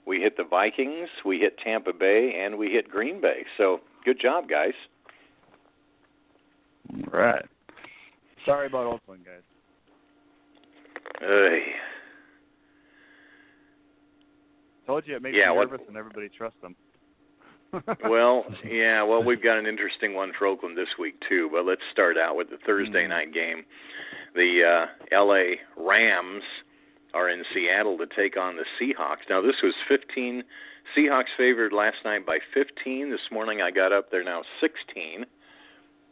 we hit the Vikings, we hit Tampa Bay, and we hit Green Bay. So good job, guys. Right. Sorry about Oakland, guys. Hey. Told you it makes Yeah, me what- nervous and everybody trusts them. Well, yeah, well, we've got an interesting one for Oakland this week too. But let's start out with the Thursday Mm-hmm. night game. The uh, L.A. Rams are in Seattle to take on the Seahawks. Now, this was 15. Seahawks favored last night by 15. This morning I got up. They're now 16.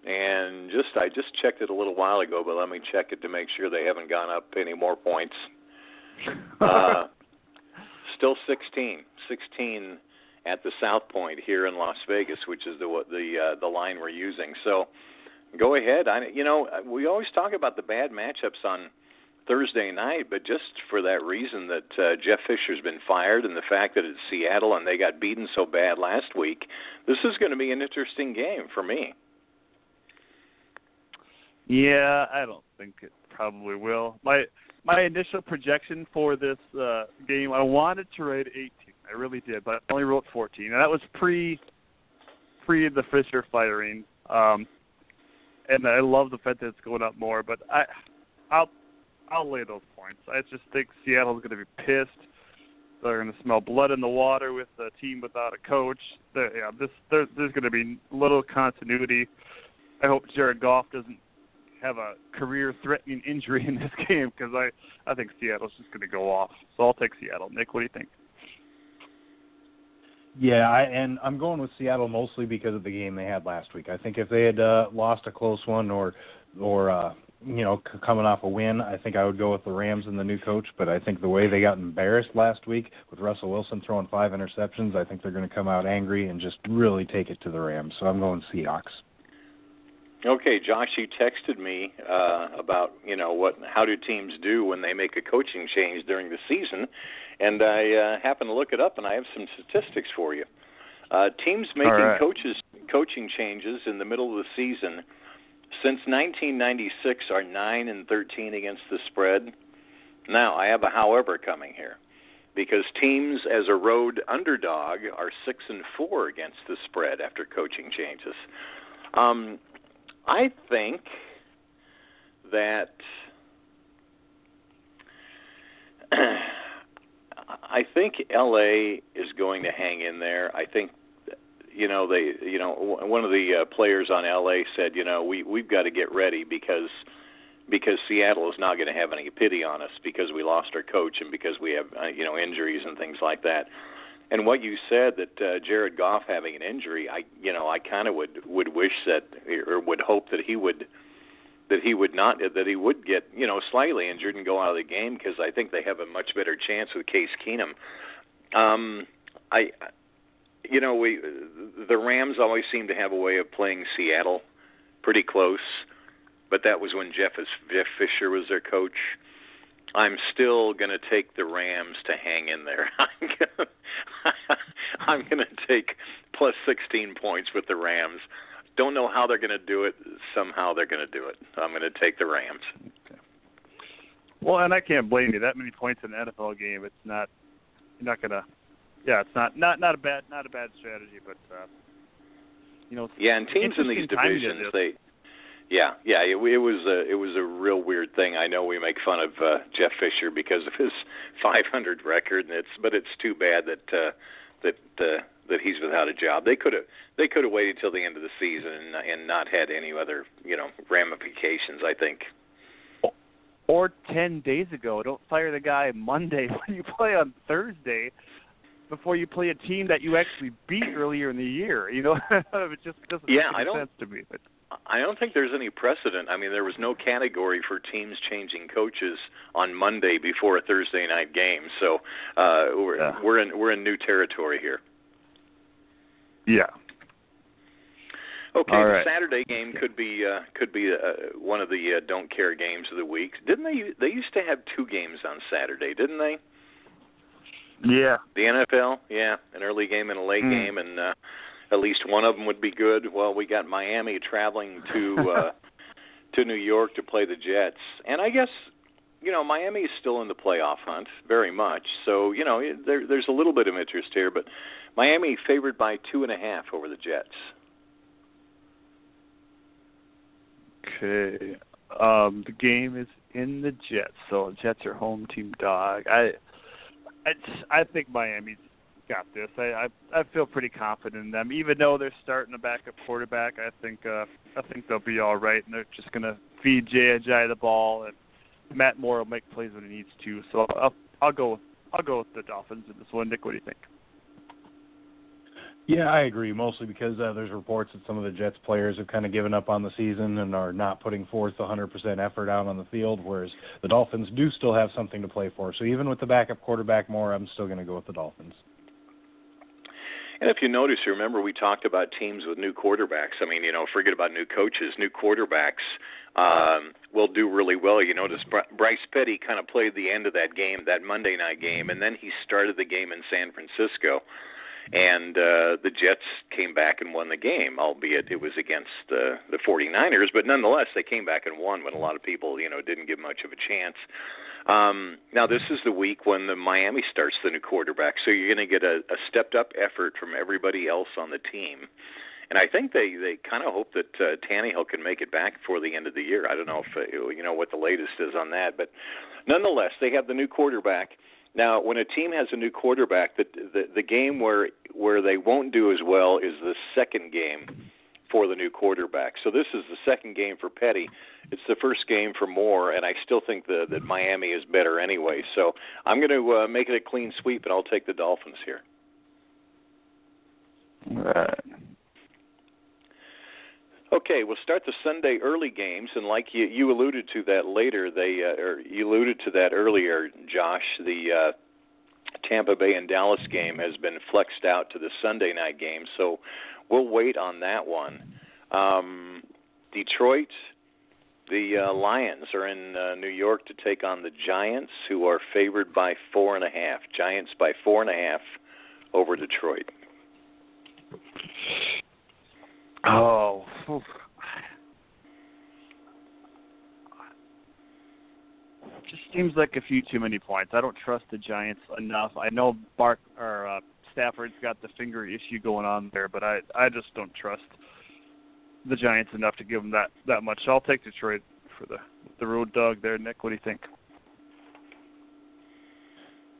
And just I just checked it a little while ago, but let me check it to make sure they haven't gone up any more points. Uh, still 16. 16 at the South Point here in Las Vegas, which is the the uh, the line we're using. So go ahead. I you know we always talk about the bad matchups on Thursday night, but just for that reason that uh, Jeff Fisher's been fired and the fact that it's Seattle and they got beaten so bad last week, this is going to be an interesting game for me. Yeah, I don't think it probably will. My my initial projection for this uh game, I wanted to rate 18. I really did, but I only wrote 14, and that was pre free the Fisher firing. Um, and I love the fact that it's going up more, but I, I'll, I'll lay those points. I just think Seattle's going to be pissed. They're going to smell blood in the water with a team without a coach. They're, yeah, this there, there's going to be little continuity. I hope Jared Goff doesn't have a career-threatening injury in this game because I I think Seattle's just going to go off. So I'll take Seattle. Nick, what do you think? Yeah, I, and I'm going with Seattle mostly because of the game they had last week. I think if they had uh, lost a close one or or uh, you know c- coming off a win, I think I would go with the Rams and the new coach. But I think the way they got embarrassed last week with Russell Wilson throwing five interceptions, I think they're going to come out angry and just really take it to the Rams. So I'm going Seahawks. Okay, Josh, you texted me uh, about you know what how do teams do when they make a coaching change during the season, and I uh, happened to look it up, and I have some statistics for you. Uh, teams making right. coaches coaching changes in the middle of the season since 1996 are nine and 13 against the spread. Now I have a however coming here, because teams as a road underdog are six and four against the spread after coaching changes. Um, I think that I think LA is going to hang in there. I think you know they you know one of the uh, players on LA said, you know, we we've got to get ready because because Seattle is not going to have any pity on us because we lost our coach and because we have uh, you know injuries and things like that. And what you said that uh, Jared Goff having an injury, I you know I kind of would would wish that or would hope that he would that he would not that he would get you know slightly injured and go out of the game because I think they have a much better chance with Case Keenum. Um, I you know we the Rams always seem to have a way of playing Seattle pretty close, but that was when Jeff Jeff Fisher was their coach. I'm still going to take the Rams to hang in there. I'm going to take plus 16 points with the Rams. Don't know how they're going to do it. Somehow they're going to do it. I'm going to take the Rams. Okay. Well, and I can't blame you. That many points in an NFL game, it's not. You're not going to. Yeah, it's not not not a bad not a bad strategy, but uh, you know. Yeah, and teams in these divisions, they yeah, yeah, it, it was a it was a real weird thing. I know we make fun of uh, Jeff Fisher because of his 500 record, and it's but it's too bad that uh, that uh, that he's without a job. They could have they could have waited till the end of the season and, and not had any other you know ramifications. I think. Or ten days ago, don't fire the guy Monday when you play on Thursday before you play a team that you actually beat earlier in the year. You know, it just doesn't yeah, make I don't, sense to me. But I don't think there's any precedent. I mean, there was no category for teams changing coaches on Monday before a Thursday night game. So uh, we're Yeah. we're in we're in new territory here. yeah, Okay, All the right. Saturday game could be uh, could be uh, one of the uh, don't care games of the week. Didn't they? They used to have two games on Saturday, didn't they? yeah. The NFL, yeah, an early game and a late Hmm. game, and uh, at least one of them would be good. Well, we got Miami traveling to uh, to New York to play the Jets, and I guess you know Miami is still in the playoff hunt very much. So you know there, there's a little bit of interest here, but Miami favored by two and a half over the Jets. Okay. Um, the game is in the Jets, so Jets are home team dog. I, I, I think Miami's got this. I, I, I feel pretty confident in them, even though they're starting a backup quarterback. I think, uh, I think they'll be all right, and they're just gonna feed Ajayi the ball, and Matt Moore will make plays when he needs to. So I'll, I'll go, with, I'll go with the Dolphins in this one. Nick, what do you think? Yeah, I agree. Mostly because uh, there's reports that some of the Jets players have kind of given up on the season and are not putting forth 100% effort out on the field, whereas the Dolphins do still have something to play for. So even with the backup quarterback more, I'm still going to go with the Dolphins. And if you notice, remember we talked about teams with new quarterbacks. I mean, you know, forget about new coaches. New quarterbacks um, will do really well. You notice Br- Bryce Petty kind of played the end of that game, that Monday night game, and then he started the game in San Francisco. And uh, the Jets came back and won the game, albeit it was against uh, the 49ers. But nonetheless, they came back and won when a lot of people, you know, didn't give much of a chance. Um, now this is the week when the Miami starts the new quarterback, so you're going to get a, a stepped up effort from everybody else on the team, and I think they they kind of hope that uh, Tannehill can make it back before the end of the year. I don't know if uh, you know what the latest is on that, but nonetheless, they have the new quarterback. Now, when a team has a new quarterback, the the, the game where where they won't do as well is the second game for the new quarterback. So this is the second game for Petty. It's the first game for Moore, and I still think the, that Miami is better anyway. So I'm going to uh, make it a clean sweep, and I'll take the Dolphins here. All right. Okay, we'll start the Sunday early games, and like you, you alluded to that later, they uh, or you alluded to that earlier, Josh. The uh, Tampa Bay and Dallas game has been flexed out to the Sunday night game, so we'll wait on that one. Um, Detroit, the uh, Lions are in uh, New York to take on the Giants, who are favored by four and a half. Giants by four and a half over Detroit. Oh. Just seems like a few too many points. I don't trust the Giants enough. I know Bark or uh, Stafford's got the finger issue going on there, but I I just don't trust the Giants enough to give them that that much. So I'll take Detroit for the the road dog there. Nick, what do you think?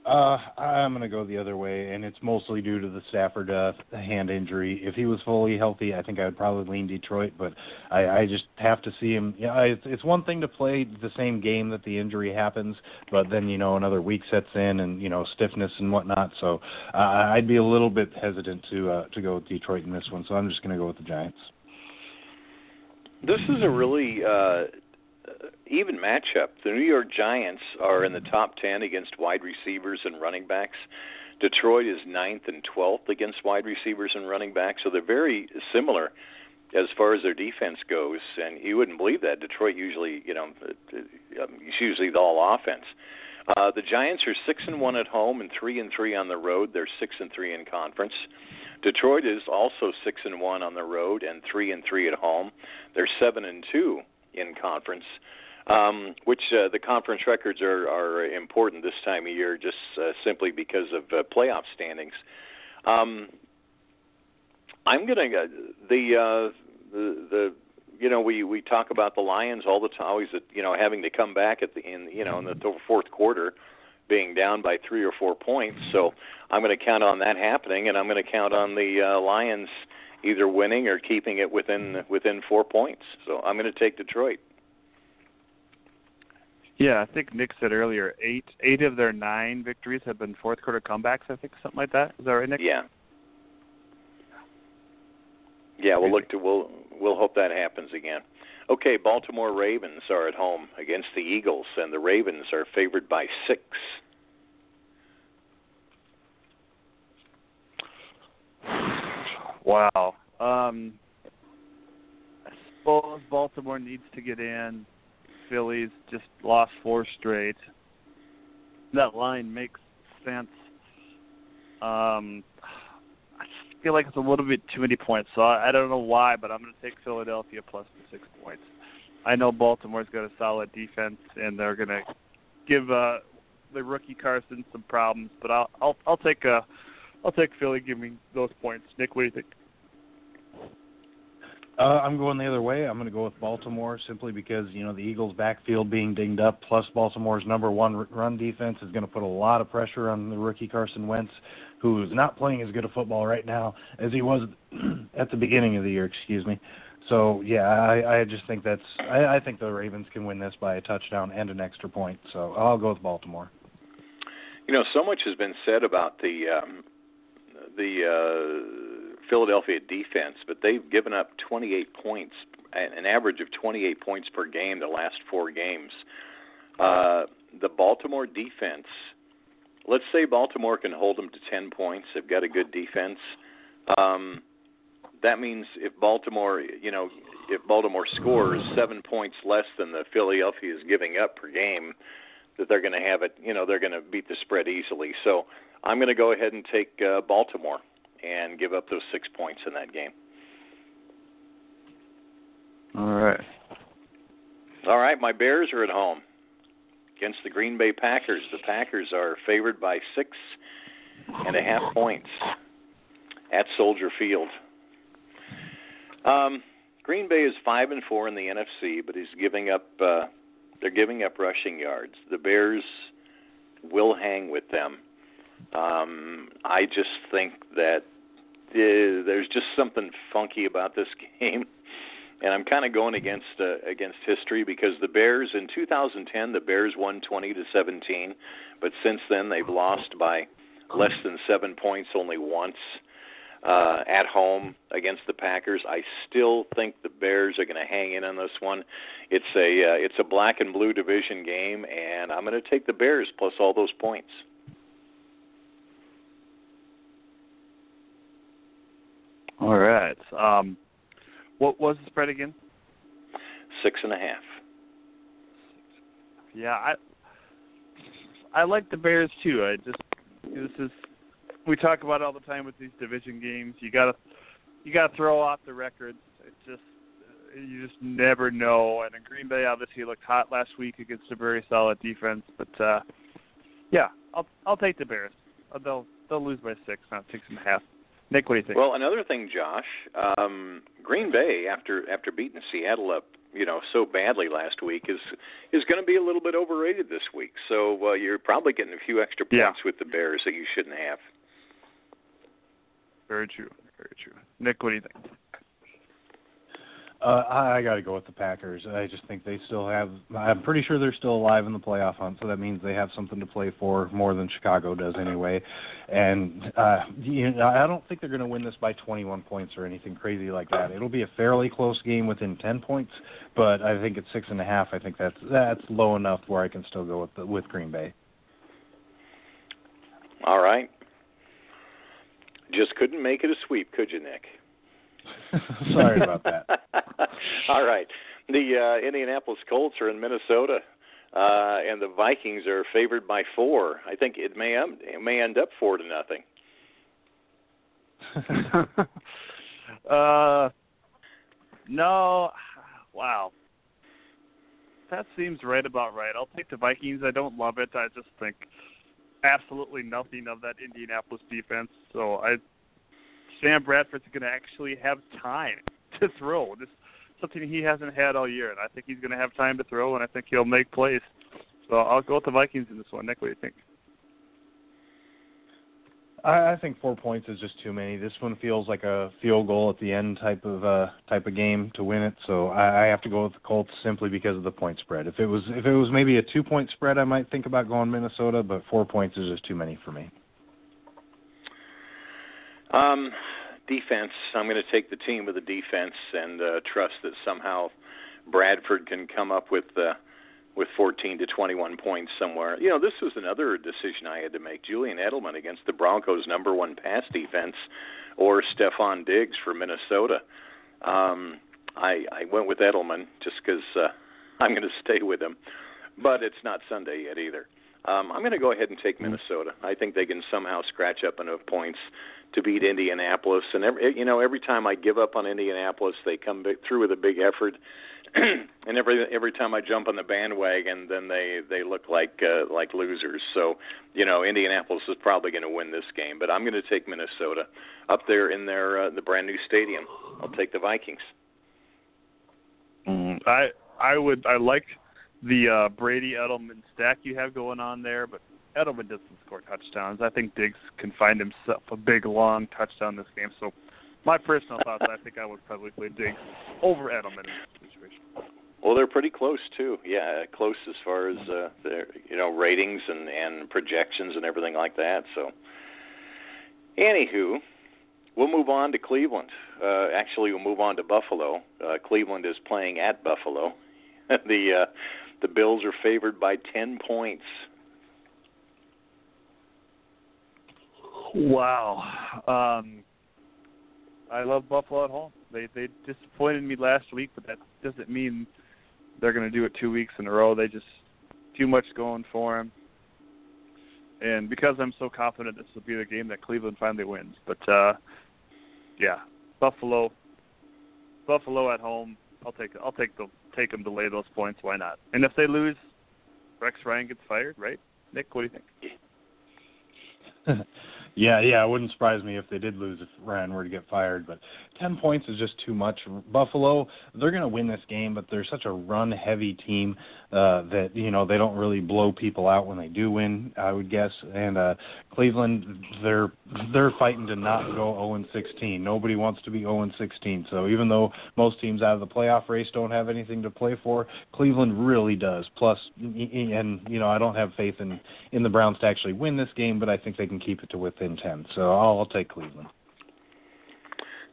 Uh, I'm going to go the other way, and it's mostly due to the Stafford uh, hand injury. If he was fully healthy, I think I would probably lean Detroit, but I, I just have to see him. Yeah, it's it's one thing to play the same game that the injury happens, but then you know another week sets in, and you know stiffness and whatnot. So uh, I'd be a little bit hesitant to uh, to go with Detroit in this one. So I'm just going to go with the Giants. This is a really uh, even matchup. The New York Giants are in the top 10 against wide receivers and running backs. Detroit is ninth and 12th against wide receivers and running backs, so they're very similar as far as their defense goes. And you wouldn't believe that Detroit usually, you know, it's usually the all offense. Uh, the Giants are six and one at home and three and three on the road. They're six and three in conference. Detroit is also six and one on the road and three and three at home. They're seven and two in conference, um, which uh, the conference records are, are important this time of year, just uh, simply because of uh, playoff standings. Um, I'm gonna uh, the uh, the the you know we we talk about the Lions all the time, always you know having to come back at the in you know in the fourth quarter being down by three or four points. So I'm going to count on that happening, and I'm going to count on the uh, Lions either winning or keeping it within within four points. So I'm going to take Detroit. Yeah, I think Nick said earlier eight eight of their nine victories have been fourth quarter comebacks. I think something like that. Is that right, Nick? Yeah. Yeah, we'll look to we'll we'll hope that happens again. Okay, Baltimore Ravens are at home against the Eagles, and the Ravens are favored by six. Wow. Um, I suppose Baltimore needs to get in. Phillies just lost four straight. That line makes sense. Um, I feel like it's a little bit too many points, so I, I don't know why, but I'm going to take Philadelphia plus the six points. I know Baltimore's got a solid defense, and they're going to give uh, the rookie Carson some problems, but I'll I'll I'll take a I'll take Philly giving those points. Nick, what do you think? Uh, I'm going the other way. I'm going to go with Baltimore simply because you know the Eagles' backfield being dinged up, plus Baltimore's number one run defense is going to put a lot of pressure on the rookie Carson Wentz, who is not playing as good a football right now as he was at the beginning of the year. Excuse me. So yeah, I, I just think that's I, I think the Ravens can win this by a touchdown and an extra point. So I'll go with Baltimore. You know, so much has been said about the um, the uh, Philadelphia defense, but they've given up 28 points, an average of 28 points per game the last four games. Uh, the Baltimore defense, let's say Baltimore can hold them to 10 points. They've got a good defense. Um, that means if Baltimore, you know, if Baltimore scores seven points less than the Philadelphia is giving up per game, that they're going to have it. You know, they're going to beat the spread easily. So I'm going to go ahead and take uh, Baltimore and give up those six points in that game. All right. All right, my Bears are at home against the Green Bay Packers. The Packers are favored by six and a half points at Soldier Field. Um, Green Bay is five and four in the NFC, but he's giving up. Uh, they're giving up rushing yards. The Bears will hang with them. Um, I just think that uh, there's just something funky about this game, and I'm kind of going against uh, against history because the Bears in 2010 the Bears won 20 to 17, but since then they've lost by less than seven points only once uh, at home against the Packers. I still think the Bears are going to hang in on this one. It's a uh, it's a black and blue division game, and I'm going to take the Bears plus all those points. All right. Um, what was the spread again? Six and a half. Yeah, I I like the Bears too. I just this is we talk about it all the time with these division games. You gotta you gotta throw off the records. It just you just never know. And in Green Bay, obviously looked hot last week against a very solid defense. But uh yeah, I'll I'll take the Bears. Uh, they'll they'll lose by six, not six and a half. Nick, what do you think? Well, another thing, Josh, um, Green Bay after after beating Seattle up, you know, so badly last week is is going to be a little bit overrated this week. So uh, you're probably getting a few extra points Yeah. with the Bears that you shouldn't have. very true, very true. Nick, what do you think? Uh, I, got to go with the Packers. I just think they still have. I'm pretty sure they're still alive in the playoff hunt, so that means they have something to play for more than Chicago does anyway. And uh, you know, I don't think they're going to win this by 21 points or anything crazy like that. It'll be a fairly close game within 10 points, but I think at six and a half, I think that's that's low enough where I can still go with the, with Green Bay. All right. Just couldn't make it a sweep, could you, Nick? Sorry about that. All right. The uh, Indianapolis Colts are in Minnesota, uh, and the Vikings are favored by four. I think it may um, it may end up four to nothing. uh, no, wow. That seems right about right. I'll take the Vikings. I don't love it. I just think absolutely nothing of that Indianapolis defense. So I, Sam Bradford's going to actually have time to throw. This something he hasn't had all year, and I think he's going to have time to throw, and I think he'll make plays. So I'll go with the Vikings in this one. Nick, what do you think? I, I think four points is just too many. This one feels like a field goal at the end type of uh type of game to win it. So I, I have to go with the Colts simply because of the point spread. If it was if it was maybe a two point spread, I might think about going Minnesota, but four points is just too many for me. Um, defense. I'm going to take the team with the defense and uh, trust that somehow Bradford can come up with uh, with 14 to 21 points somewhere. You know, this was another decision I had to make. Julian Edelman against the Broncos' number one pass defense, or Stefon Diggs for Minnesota. Um, I I went with Edelman just because uh, I'm going to stay with him, but it's not Sunday yet either. Um, I'm going to go ahead and take Minnesota. I think they can somehow scratch up enough points to beat Indianapolis. And every, you know, every time I give up on Indianapolis, they come through with a big effort. and every every time I jump on the bandwagon, then they they look like uh, like losers. So, you know, Indianapolis is probably going to win this game, but I'm going to take Minnesota up there in their uh, the brand new stadium. I'll take the Vikings. Mm, I I would I like the uh, Brady Edelman stack you have going on there, but Edelman doesn't score touchdowns. I think Diggs can find himself a big long touchdown this game. So my personal thoughts, I think I would probably play Diggs over Edelman in this situation. Well, they're pretty close too. Yeah, close as far as uh, their you know ratings and and projections and everything like that. So, anywho, we'll move on to Cleveland. Uh, actually, we'll move on to Buffalo. Uh, Cleveland is playing at Buffalo. the uh, the Bills are favored by ten points. Wow. Um, I love Buffalo at home. They they disappointed me last week, but that doesn't mean they're going to do it two weeks in a row. They just too much going for them. And because I'm so confident this will be the game that Cleveland finally wins, but uh yeah, Buffalo, Buffalo at home. I'll take I'll take the take them to lay those points. Why not? And if they lose, Rex Ryan gets fired, right? Nick, what do you think? Yeah, yeah, it wouldn't surprise me if they did lose if Ryan were to get fired, but 10 points is just too much. Buffalo, they're going to win this game, but they're such a run heavy team uh that, you know, they don't really blow people out when they do win, I would guess. And uh Cleveland, they're they're fighting to not go 0 and 16. Nobody wants to be 0 and 16. So even though most teams out of the playoff race don't have anything to play for, Cleveland really does. Plus and you know, I don't have faith in in the Browns to actually win this game, but I think they can keep it to within 10. So I'll, I'll take Cleveland.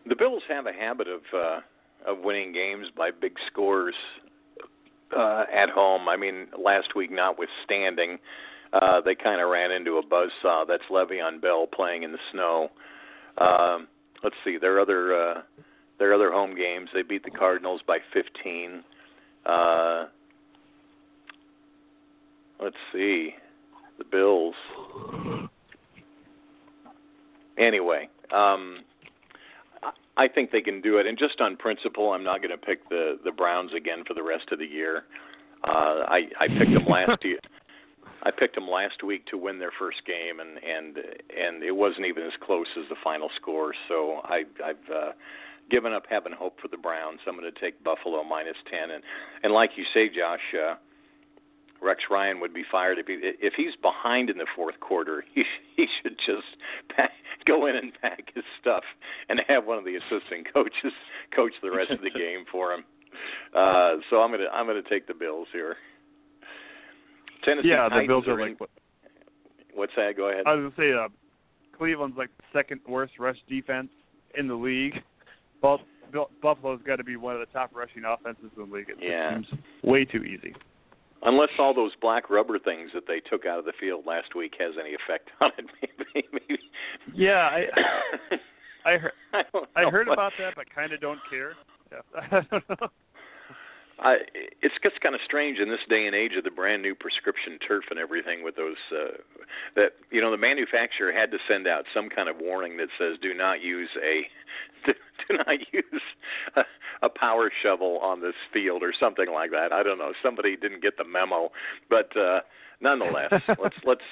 The Bills have a habit of uh, of winning games by big scores uh, at home. I mean, last week notwithstanding, uh, they kind of ran into a buzzsaw. That's Le'Veon Bell playing in the snow. Um, let's see their other uh, their other home games. They beat the Cardinals by 15. Uh, let's see the Bills. Anyway, um, I think they can do it, and just on principle, I'm not going to pick the the Browns again for the rest of the year. Uh, I I picked them last year. I picked them last week to win their first game, and and and it wasn't even as close as the final score. So I, I've uh, given up having hope for the Browns. I'm going to take Buffalo minus ten, and and like you say, Josh, uh, Rex Ryan would be fired if he if he's behind in the fourth quarter. He he should just go in and pack his stuff and have one of the assistant coaches coach the rest of the game for him. Uh, so I'm gonna I'm gonna take the Bills here. Tennessee yeah, Titans the Bills are are in, like. what's that? Go ahead. I was gonna say, uh, Cleveland's like the second worst rush defense in the league. Buff- Buffalo's got to be one of the top rushing offenses in the league. It Yeah. seems way too easy. Unless all those black rubber things that they took out of the field last week has any effect on it, maybe. maybe. Yeah, I I heard I, I heard about that, but kind of don't care. Yeah. I don't know. I, it's just kind of strange in this day and age of the brand new prescription turf and everything with those uh, that you know the manufacturer had to send out some kind of warning that says do not use a do not use a, a power shovel on this field or something like that. I don't know. Somebody didn't get the memo, but uh, nonetheless, let's let's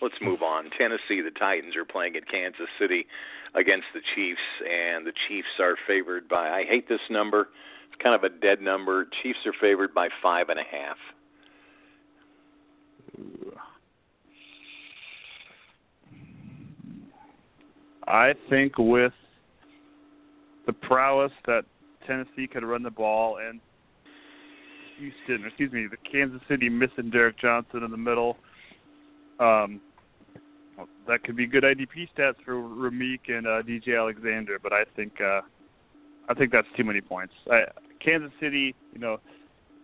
let's move on. Tennessee, the Titans are playing at Kansas City against the Chiefs, and the Chiefs are favored by. I hate this number. Kind of a dead number. Chiefs are favored by five and a half. I think with the prowess that Tennessee could run the ball and Houston, excuse me, the Kansas City missing Derrick Johnson in the middle, um, that could be good IDP stats for Ramik and uh, DJ Alexander. But I think uh, I think that's too many points. I, Kansas City, you know,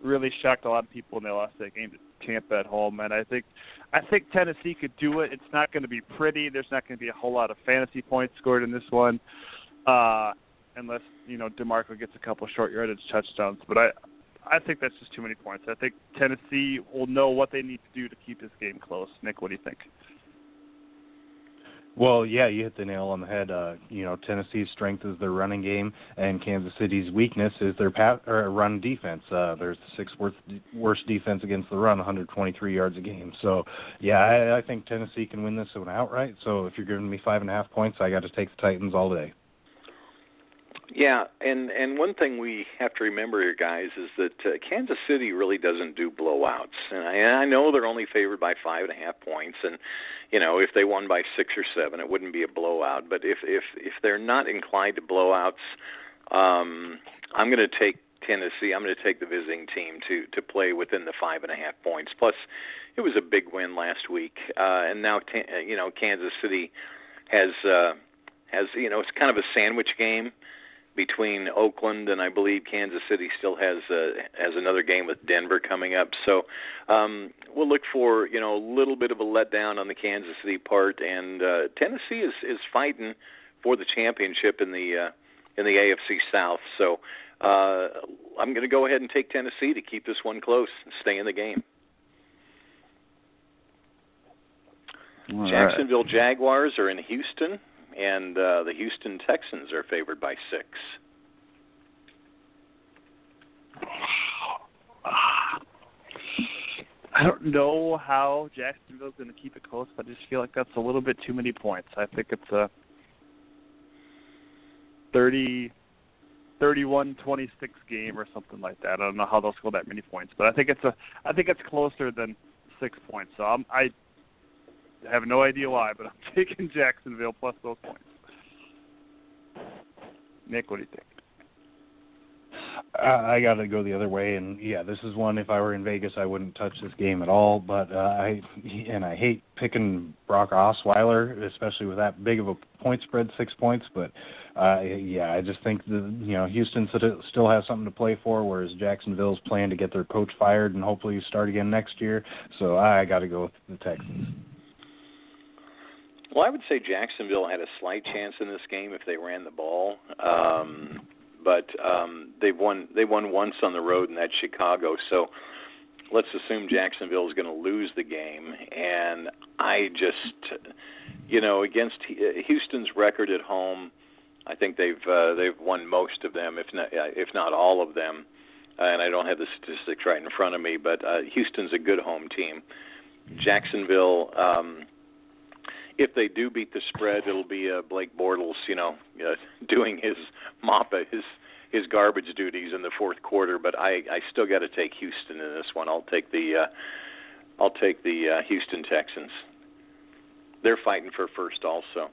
really shocked a lot of people when they lost that game to Tampa at home, and I think I think Tennessee could do it. It's not going to be pretty. There's not going to be a whole lot of fantasy points scored in this one, uh, unless you know Demarco gets a couple short yardage touchdowns. But I I think that's just too many points. I think Tennessee will know what they need to do to keep this game close. Nick, what do you think? Well, yeah, you hit the nail on the head. Uh, you know, Tennessee's strength is their running game, and Kansas City's weakness is their pat, or run defense. Uh, there's the sixth worst, worst defense against the run, 123 yards a game. So, yeah, I, I think Tennessee can win this one outright. So, if you're giving me five and a half points, I got to take the Titans all day. Yeah, and and one thing we have to remember here, guys, is that uh, Kansas City really doesn't do blowouts, and I, and I know they're only favored by five and a half points, and you know if they won by six or seven, it wouldn't be a blowout. But if if if they're not inclined to blowouts, um, I'm going to take Tennessee. I'm going to take the visiting team to to play within the five and a half points. Plus, it was a big win last week, uh, and now t- you know Kansas City has uh, has you know it's kind of a sandwich game between Oakland and I believe Kansas City still has uh, has another game with Denver coming up. So um, we'll look for you know a little bit of a letdown on the Kansas City part, and uh, Tennessee is is fighting for the championship in the uh, in the AFC South. So uh, I'm going to go ahead and take Tennessee to keep this one close and stay in the game. All Jacksonville Jaguars are in Houston, and uh, the Houston Texans are favored by six. I don't know how Jacksonville's going to keep it close, but I just feel like that's a little bit too many points. I think it's a 30 31-26 game or something like that. I don't know how they'll score that many points, but I think it's a I think it's closer than 6 points. So I'm, I have no idea why, but I'm taking Jacksonville plus those points. Nick, what do you think? I, I got to go the other way, and yeah, this is one. If I were in Vegas, I wouldn't touch this game at all. But uh, I and I hate picking Brock Osweiler, especially with that big of a point spread, six points. But uh, yeah, I just think the you know Houston still has something to play for, whereas Jacksonville's playing to get their coach fired and hopefully start again next year. So I got to go with the Texans. Well, I would say Jacksonville had a slight chance in this game if they ran the ball. Um, but um, they've won they won once on the road, and that's Chicago. So let's assume Jacksonville is going to lose the game, and I just, you know, against Houston's record at home, I think they've uh, they've won most of them, if not if not all of them. And I don't have the statistics right in front of me, but uh, Houston's a good home team. Jacksonville. Um, if they do beat the spread, it'll be uh, Blake Bortles, you know, uh, doing his mop his his garbage duties in the fourth quarter. But I I still got to take Houston in this one. I'll take the uh, I'll take the uh, Houston Texans. They're fighting for first also.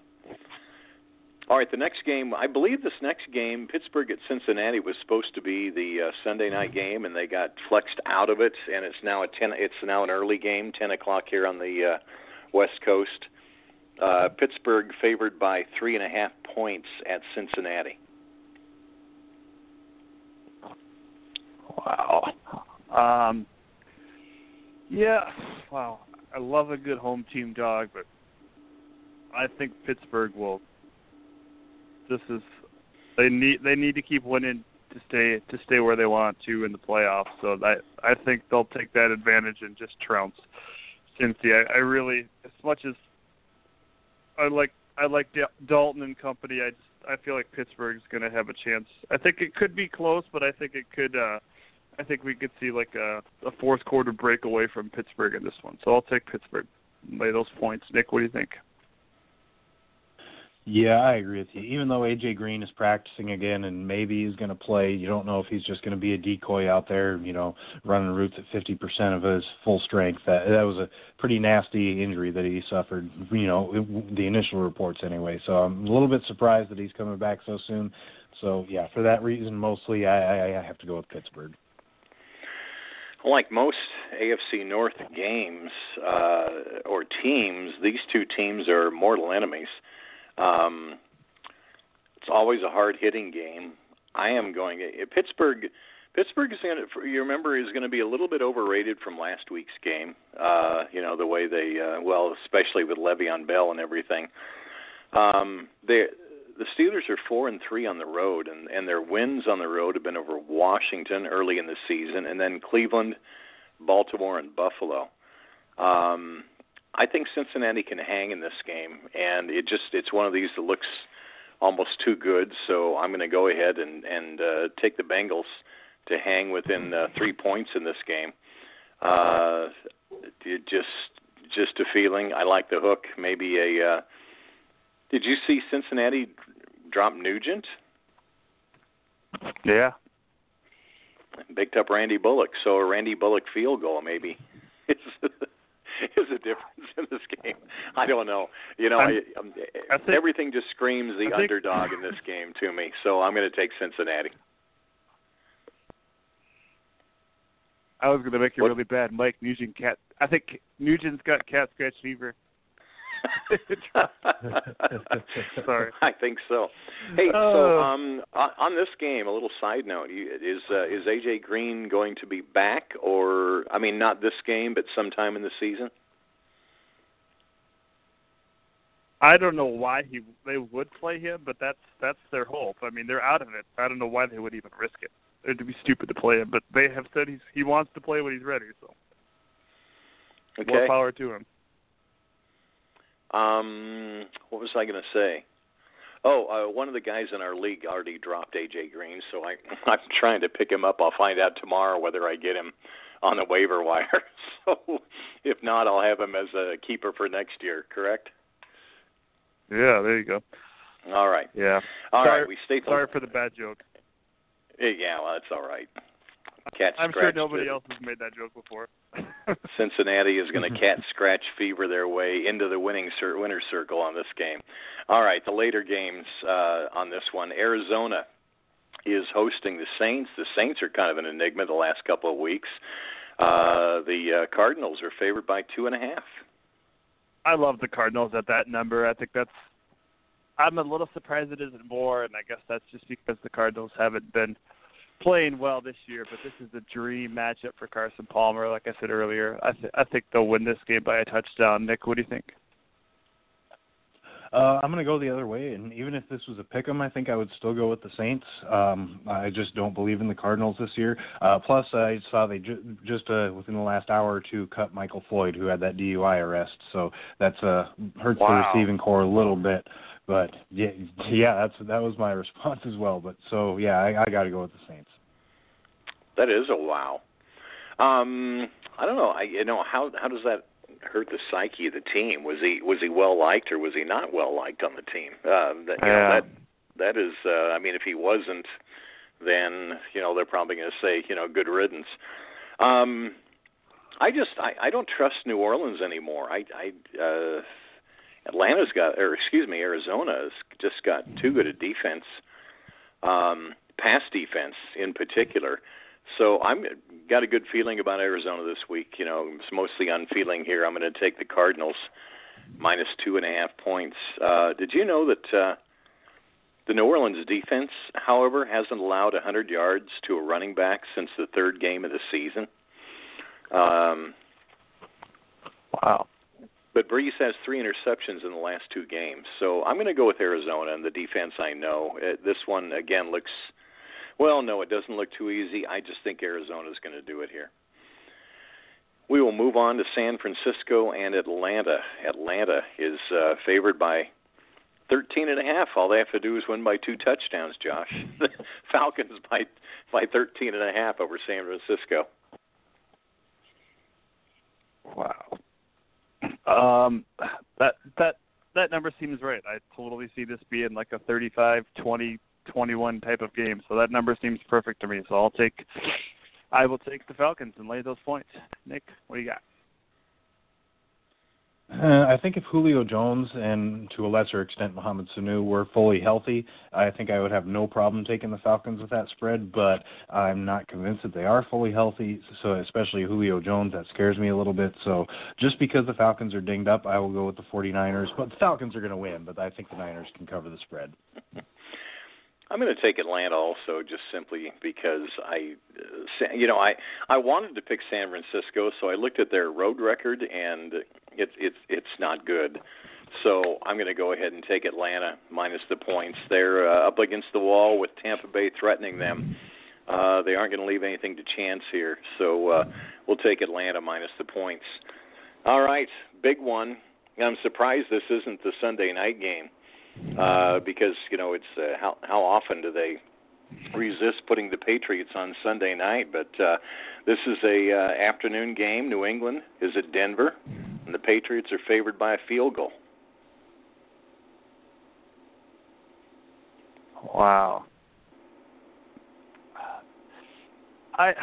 All right, the next game, I believe this next game, Pittsburgh at Cincinnati was supposed to be the uh, Sunday night game, and they got flexed out of it, and it's now a ten. It's now an early game, ten o'clock here on the uh, West Coast. Uh, Pittsburgh favored by three and a half points at Cincinnati. Wow. Um, yeah. Wow. I love a good home team dog, but I think Pittsburgh will. This is they need they need to keep winning to stay to stay where they want to in the playoffs. So I I think they'll take that advantage and just trounce Cincy. I, I really, as much as I like I like Dalton and company. I just I feel like Pittsburgh's going to have a chance. I think it could be close, but I think it could. uh I think we could see like a, a fourth quarter breakaway from Pittsburgh in this one. So I'll take Pittsburgh by those points. Nick, what do you think? Yeah, I agree with you. Even though AJ Green is practicing again and maybe he's going to play, you don't know if he's just going to be a decoy out there, you know, running routes at 50% of his full strength. That that was a pretty nasty injury that he suffered, you know, the initial reports anyway. So I'm a little bit surprised that he's coming back so soon. So yeah, for that reason, mostly I I, I have to go with Pittsburgh. Like most AFC North games uh, or teams, these two teams are mortal enemies. Um, it's always a hard hitting game. I am going uh, Pittsburgh. Pittsburgh is going to, you remember, is going to be a little bit overrated from last week's game. Uh, you know the way they, uh, well, especially with Le'Veon Bell and everything. Um, they, the Steelers are four and three on the road, and and their wins on the road have been over Washington early in the season, and then Cleveland, Baltimore, and Buffalo. Um, I think Cincinnati can hang in this game, and it just it's one of these that looks almost too good. So I'm going to go ahead and and uh, take the Bengals to hang within uh, three points in this game. Uh, it just just a feeling. I like the hook. Maybe a. Uh, did you see Cincinnati drop Nugent? Yeah. Picked up Randy Bullock, so a Randy Bullock field goal maybe. is a difference in this game. I don't know. You know, I, um, I think, everything just screams the think, underdog in this game to me. So I'm going to take Cincinnati. I was going to make you what? really bad, Mike Nugent. Cat. I think Nugent's got cat scratch fever. Sorry. I think so. Hey, so um, on this game, a little side note: is uh, is AJ Green going to be back, or I mean, not this game, but sometime in the season? I don't know why he they would play him, but that's that's their hope. I mean, they're out of it. I don't know why they would even risk it. It'd be stupid to play him, but they have said he's he wants to play when he's ready. So, okay. more power to him. Um, what was I going to say? Oh, uh, one of the guys in our league already dropped AJ Green, so I, I'm trying to pick him up. I'll find out tomorrow whether I get him on the waiver wire. So if not, I'll have him as a keeper for next year. Correct? Yeah, there you go. All right. Yeah. All sorry, right. We stay. Sorry for the bad joke. Yeah, well, that's all right. Cat I'm sure nobody the- else has made that joke before. Cincinnati is going to cat scratch fever their way into the winning cir- winner circle on this game. All right, the later games uh, on this one. Arizona is hosting the Saints. The Saints are kind of an enigma the last couple of weeks. Uh, the uh, Cardinals are favored by two and a half. I love the Cardinals at that number. I think that's. I'm a little surprised it isn't more, and I guess that's just because the Cardinals haven't been playing well this year. But this is a dream matchup for Carson Palmer. Like I said earlier, I th- I think they'll win this game by a touchdown. Nick, what do you think? Uh, I'm going to go the other way, and even if this was a pick 'em, I think I would still go with the Saints. Um, I just don't believe in the Cardinals this year. Uh, plus, I saw they ju- just uh, within the last hour or two cut Michael Floyd, who had that DUI arrest. So that's uh, hurts Wow. the receiving corps a little bit. But yeah, yeah, that's that was my response as well. But so yeah, I, I got to go with the Saints. That is a wow. Um, I don't know. I you know how how does that hurt the psyche of the team? Was he was he well liked or was he not well liked on the team? Um, that, you know, Yeah. that that is. Uh, I mean, if he wasn't, then you know they're probably going to say you know good riddance. Um, I just I, I don't trust New Orleans anymore. I I uh, Atlanta's got or excuse me Arizona's just got too good a defense, um, pass defense in particular. So I'm got a good feeling about Arizona this week. You know, it's mostly on feeling here. I'm going to take the Cardinals minus two and a half points. Uh, did you know that uh, the New Orleans defense, however, hasn't allowed 100 yards to a running back since the third game of the season? Um, Wow. But Brees has three interceptions in the last two games. So I'm going to go with Arizona and the defense I know. Uh, this one, again, looks, well, no, it doesn't look too easy. I just think Arizona's going to do it here. We will move on to San Francisco and Atlanta. Atlanta is uh, favored by 13 and a half. All they have to do is win by two touchdowns, Josh. Falcons by by 13 and a half over San Francisco. Wow. Um, that that that number seems right. I totally see this being like a 35, 20, 21 type of game. So that number seems perfect to me. So I'll take, I will take the Falcons and lay those points. Nick, what do you got? Uh, I think if Julio Jones and to a lesser extent Mohamed Sanu were fully healthy, I think I would have no problem taking the Falcons with that spread. But I'm not convinced that they are fully healthy. So especially Julio Jones, that scares me a little bit. So just because the Falcons are dinged up, I will go with the 49ers. But the Falcons are going to win. But I think the Niners can cover the spread. I'm going to take Atlanta also, just simply because I, you know, I I wanted to pick San Francisco, so I looked at their road record, and it's it's it's not good. So I'm going to go ahead and take Atlanta minus the points. They're uh, up against the wall with Tampa Bay threatening them. Uh, they aren't going to leave anything to chance here, so uh, we'll take Atlanta minus the points. All right, big one. I'm surprised this isn't the Sunday night game uh, because you know it's uh, how how often do they resist putting the Patriots on Sunday night? But uh, this is a uh, afternoon game. New England is at Denver, and the Patriots are favored by a field goal. Wow. I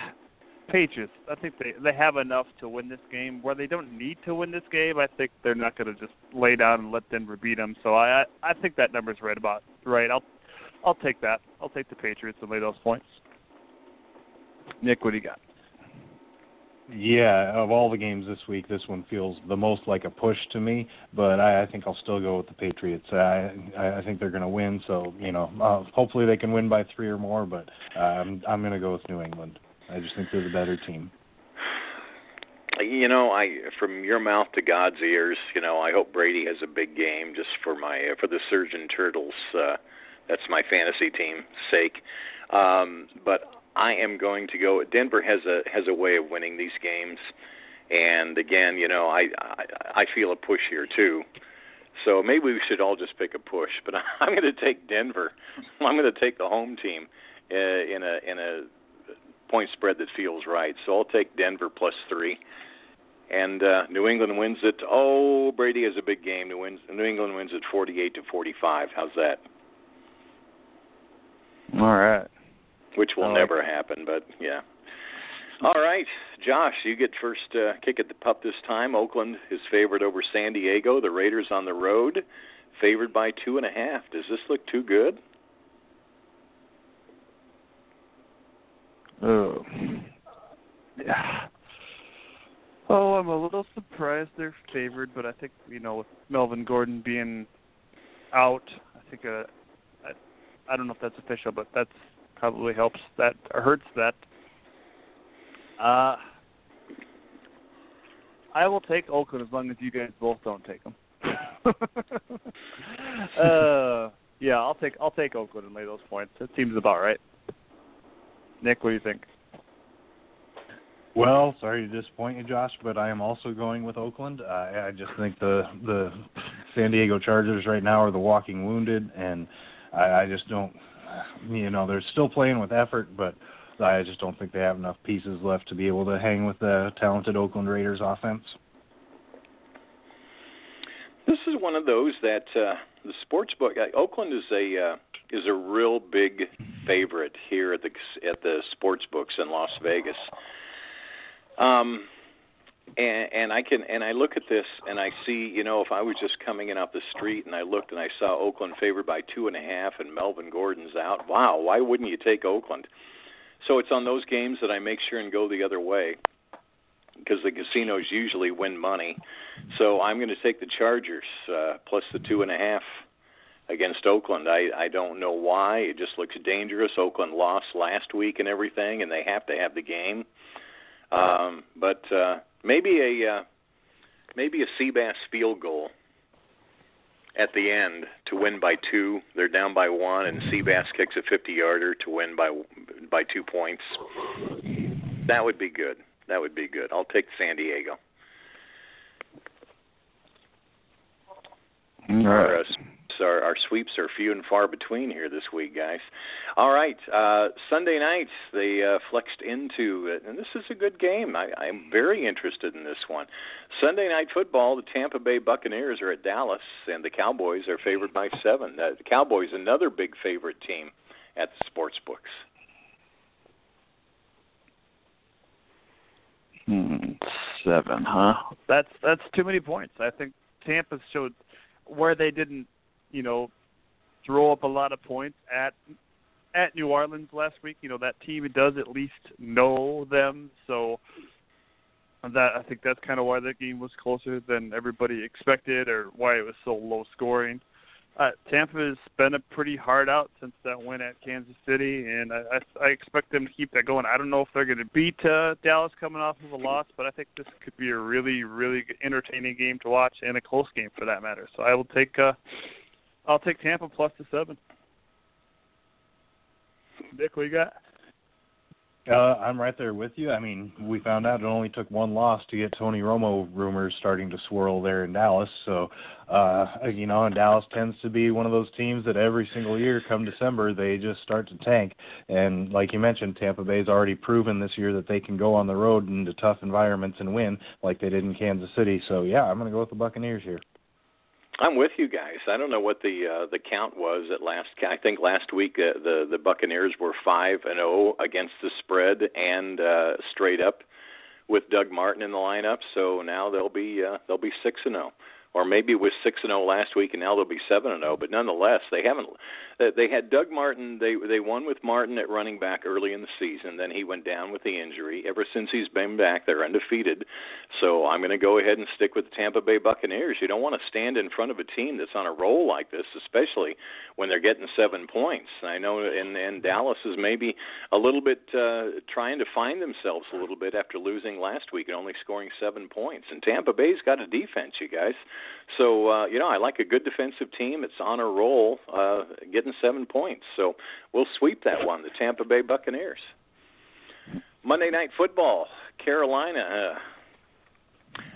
Patriots. I think they they have enough to win this game. Where they don't need to win this game, I think they're not going to just lay down and let Denver beat them. So I I think that number's right about right. I'll I'll take that. I'll take the Patriots and lay those points. Nick, what do you got? Yeah, of all the games this week, this one feels the most like a push to me. But I, I think I'll still go with the Patriots. I I I think they're going to win. So you know, uh, hopefully they can win by three or more. But um, I'm going to go with New England. I just think they're the better team. You know, I from your mouth to God's ears. You know, I hope Brady has a big game just for my for the Surgeon Turtles. Uh, that's my fantasy team sake. Um, but I am going to go. Denver has a has a way of winning these games, and again, you know, I I, I feel a push here too. So maybe we should all just pick a push. But I'm going to take Denver. I'm going to take the home team uh, in a in a point spread that feels right. So I'll take Denver plus three. And uh, New England wins it. Oh, Brady has a big game. New, wins, New England wins it 48 to 45. How's that? All right. Which will like never happen, but yeah. All right, Josh, you get first uh, kick at the pup this time. Oakland is favored over San Diego. The Raiders on the road, favored by two and a half. Does this look too good? Oh. Yeah. Oh, I'm a little surprised they're favored, but I think you know with Melvin Gordon being out, I think uh, I, I don't know if that's official, but that's probably helps that or hurts that. Uh, I will take Oakland as long as you guys both don't take them. uh, yeah, I'll take I'll take Oakland and lay those points. It seems about right. Nick, what do you think? Well, sorry to disappoint you, Josh, but I am also going with Oakland. I, I just think the the San Diego Chargers right now are the walking wounded, and I, I just don't. You know, they're still playing with effort, but I just don't think they have enough pieces left to be able to hang with the talented Oakland Raiders offense. This is one of those that uh, the sports book. Uh, Oakland is a uh, is a real big favorite here at the at the sports books in Las Vegas. Um, and, and I can and I look at this and I see, you know, if I was just coming in off the street and I looked and I saw Oakland favored by two and a half and Melvin Gordon's out, wow, why wouldn't you take Oakland? So it's on those games that I make sure and go the other way because the casinos usually win money. So I'm going to take the Chargers uh, plus the two and a half against Oakland. I I don't know why. It just looks dangerous. Oakland lost last week and everything, and they have to have the game. Um, but uh, maybe a uh, maybe a Seabass field goal at the end to win by two. They're down by one, and Seabass kicks a 50-yarder to win by by two points. That would be good. That would be good. I'll take San Diego. All right. Our, our sweeps are few and far between here this week, guys. All right, uh, Sunday night they uh, flexed into, it, and this is a good game. I, I'm very interested in this one. Sunday night football, the Tampa Bay Buccaneers are at Dallas, and the Cowboys are favored by seven. Uh, the Cowboys, another big favorite team at the sports books. Seven, huh? That's that's too many points. I think Tampa showed where they didn't, you know, throw up a lot of points at at New Orleans last week. You know that team does at least know them, so that I think that's kind of why that game was closer than everybody expected, or why it was so low scoring. Tampa has been a pretty hard out since that win at Kansas City, and I, I, I expect them to keep that going. I don't know if they're going to beat uh, Dallas coming off of a loss, but I think this could be a really, really entertaining game to watch and a close game for that matter. So I will take, uh, I'll take Tampa plus the seven. Nick, what you got? Uh, I'm right there with you. I mean, we found out it only took one loss to get Tony Romo rumors starting to swirl there in Dallas. So, uh, you know, and Dallas tends to be one of those teams that every single year, come December, they just start to tank. And like you mentioned, Tampa Bay's already proven this year that they can go on the road into tough environments and win, like they did in Kansas City. So, yeah, I'm going to go with the Buccaneers here. I'm with you guys. I don't know what the uh, the count was at last. I think last week uh, the the Buccaneers were five and zero oh against the spread and uh, straight up with Doug Martin in the lineup. So now they'll be uh, they'll be six and zero. Oh or maybe it was six and zero last week, and now they'll be seven and zero. But nonetheless, they haven't. They had Doug Martin. They they won with Martin at running back early in the season. Then he went down with the injury. Ever since he's been back, they're undefeated. So I'm going to go ahead and stick with the Tampa Bay Buccaneers. You don't want to stand in front of a team that's on a roll like this, especially when they're getting seven points. I know, and and Dallas is maybe a little bit uh, trying to find themselves a little bit after losing last week and only scoring seven points. And Tampa Bay's got a defense, you guys. So uh, you know, I like a good defensive team. It's on a roll, uh, getting seven points. So we'll sweep that one, the Tampa Bay Buccaneers. Monday Night Football, Carolina. Uh,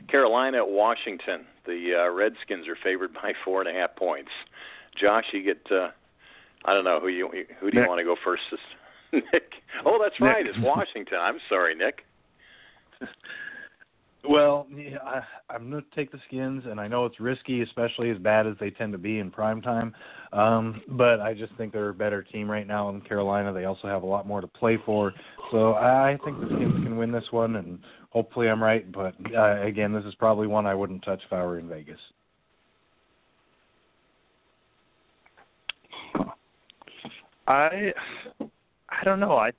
Carolina at Washington. The uh, Redskins are favored by four and a half points. Josh, you get. Uh, I don't know who you who do you want to go first? Nick. Oh, that's Nick. right. It's Washington. I'm sorry, Nick. Well, yeah, I, I'm going to take the Skins, and I know it's risky, especially as bad as they tend to be in prime time. Um, but I just think they're a better team right now in Carolina. They also have a lot more to play for, so I think the Skins can win this one, and hopefully I'm right. But uh, again, this is probably one I wouldn't touch if I were in Vegas. I I don't know. I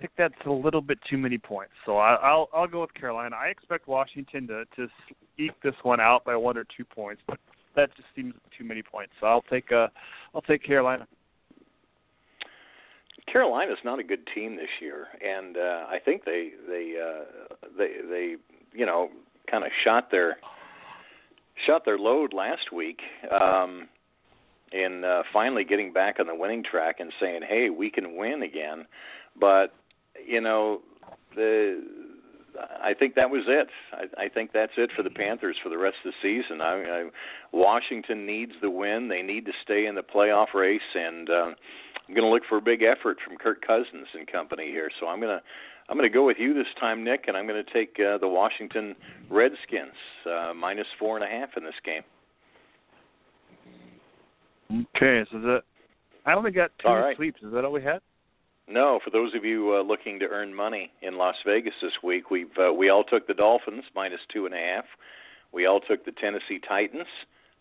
think that's a little bit too many points. So I, I'll I'll go with Carolina. I expect Washington to to eke this one out by one or two points, but that just seems too many points. So I'll take uh I'll take Carolina. Carolina's not a good team this year, and uh, I think they they uh, they they you know kind of shot their shot their load last week um, in uh, finally getting back on the winning track and saying, "Hey, we can win again." But you know, the I think that was it. I, I think that's it for the Panthers for the rest of the season. I, I, Washington needs the win. They need to stay in the playoff race, and uh, I'm going to look for a big effort from Kirk Cousins and company here. So I'm going to I'm going to go with you this time, Nick, and I'm going to take uh, the Washington Redskins uh, minus four and a half in this game. Okay, so that I only got two right. sleeps. Is that all we had? No, for those of you uh, looking to earn money in Las Vegas this week, we've uh, we all took the Dolphins minus two and a half. We all took the Tennessee Titans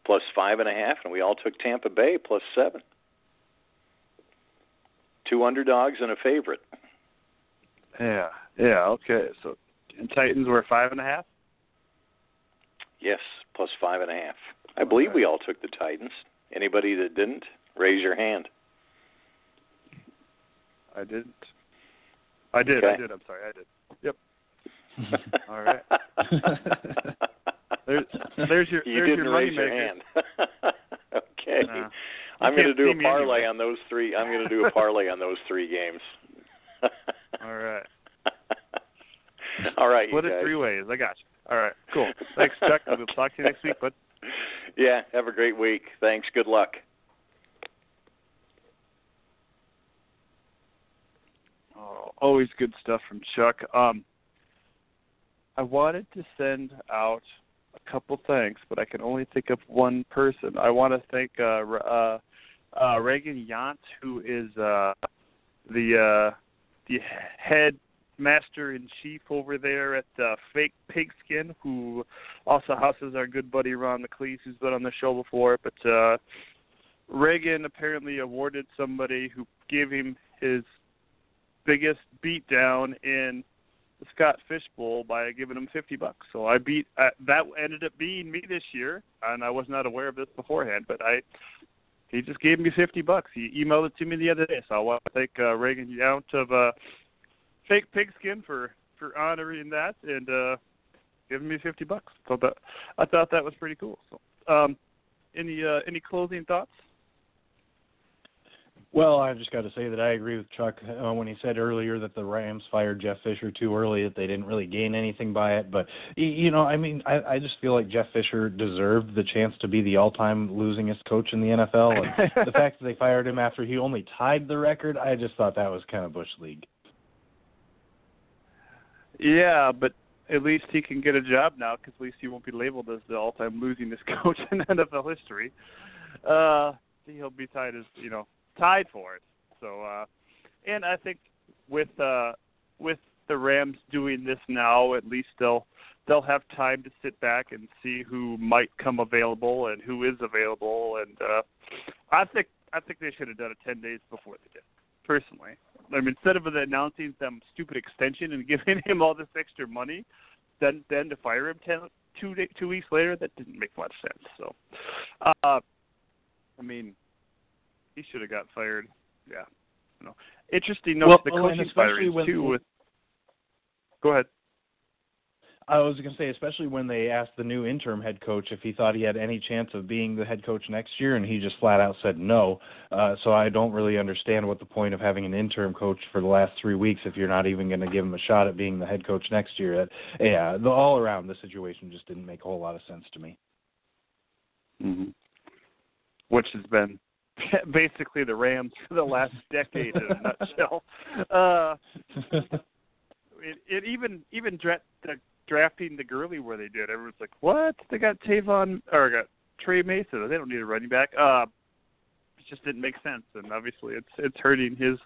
plus five and a half, and we all took Tampa Bay plus seven. Two underdogs and a favorite. Yeah, yeah, okay. So, and Titans were five and a half. Yes, plus five and a half. I believe we all took the Titans. Anybody that didn't, raise your hand. I didn't. I did. Okay. I did. I'm sorry. I did. Yep. All right. there's, there's your you there's didn't your raise your hand. okay. Uh, I'm going to do a parlay anyway. on those three. I'm going to do a parlay on those three games. All right. All right, Split it three ways. I got you. All right. Cool. Thanks, Chuck. We'll talk to you next week, bud. Yeah. Have a great week. Thanks. Good luck. Oh, always good stuff from Chuck. Um, I wanted to send out a couple thanks, but I can only think of one person. I want to thank uh, uh, uh, Reagan Yount, who is uh, the uh, the head master in chief over there at uh, Fake Pigskin, who also houses our good buddy Ron McLeese, who's been on the show before. But uh, Reagan apparently awarded somebody who gave him his biggest beatdown in the Scott Fishbowl by giving him 50 bucks. So I beat uh, that ended up being me this year, and I was not aware of this beforehand. But I he just gave me 50 bucks. He emailed it to me the other day, so I want to thank uh, Reagan Yount of uh, Fake Pigskin for for honoring that and uh, giving me 50 bucks. So that I thought that was pretty cool. So, um, any uh, any closing thoughts? Well, I've just got to say that I agree with Chuck uh, when he said earlier that the Rams fired Jeff Fisher too early, that they didn't really gain anything by it. But you know, I mean, I, I just feel like Jeff Fisher deserved the chance to be the all-time losingest coach in the NFL. And the fact that they fired him after he only tied the record, I just thought that was kind of bush league. Yeah, but at least he can get a job now because at least he won't be labeled as the all-time losingest coach in NFL history. Uh, he'll be tied as you know tied for it. So, uh, and I think with uh, with the Rams doing this now, at least they'll they'll have time to sit back and see who might come available and who is available. And uh, I think I think they should have done it ten days before they did. Personally, I mean, instead of announcing some stupid extension and giving him all this extra money, then then to fire him two day, two weeks later, that didn't make much sense. So, uh, I mean, he should have got fired. Yeah, know, interesting note Well, the well, coaching especially firings when- too. With go ahead. I was going to say, especially when they asked the new interim head coach if he thought he had any chance of being the head coach next year, and he just flat out said no. Uh, so I don't really understand what the point of having an interim coach for the last three weeks if you're not even going to give him a shot at being the head coach next year. That, yeah, the all around the situation just didn't make a whole lot of sense to me. Mm-hmm. Which has been basically the Rams for the last decade in a nutshell. Uh, it, it even even dra- the, drafting the Gurley where they did, everyone's like, "What? They got Tavon or got Tre Mason? They don't need a running back." Uh, it just didn't make sense, and obviously it's it's hurting his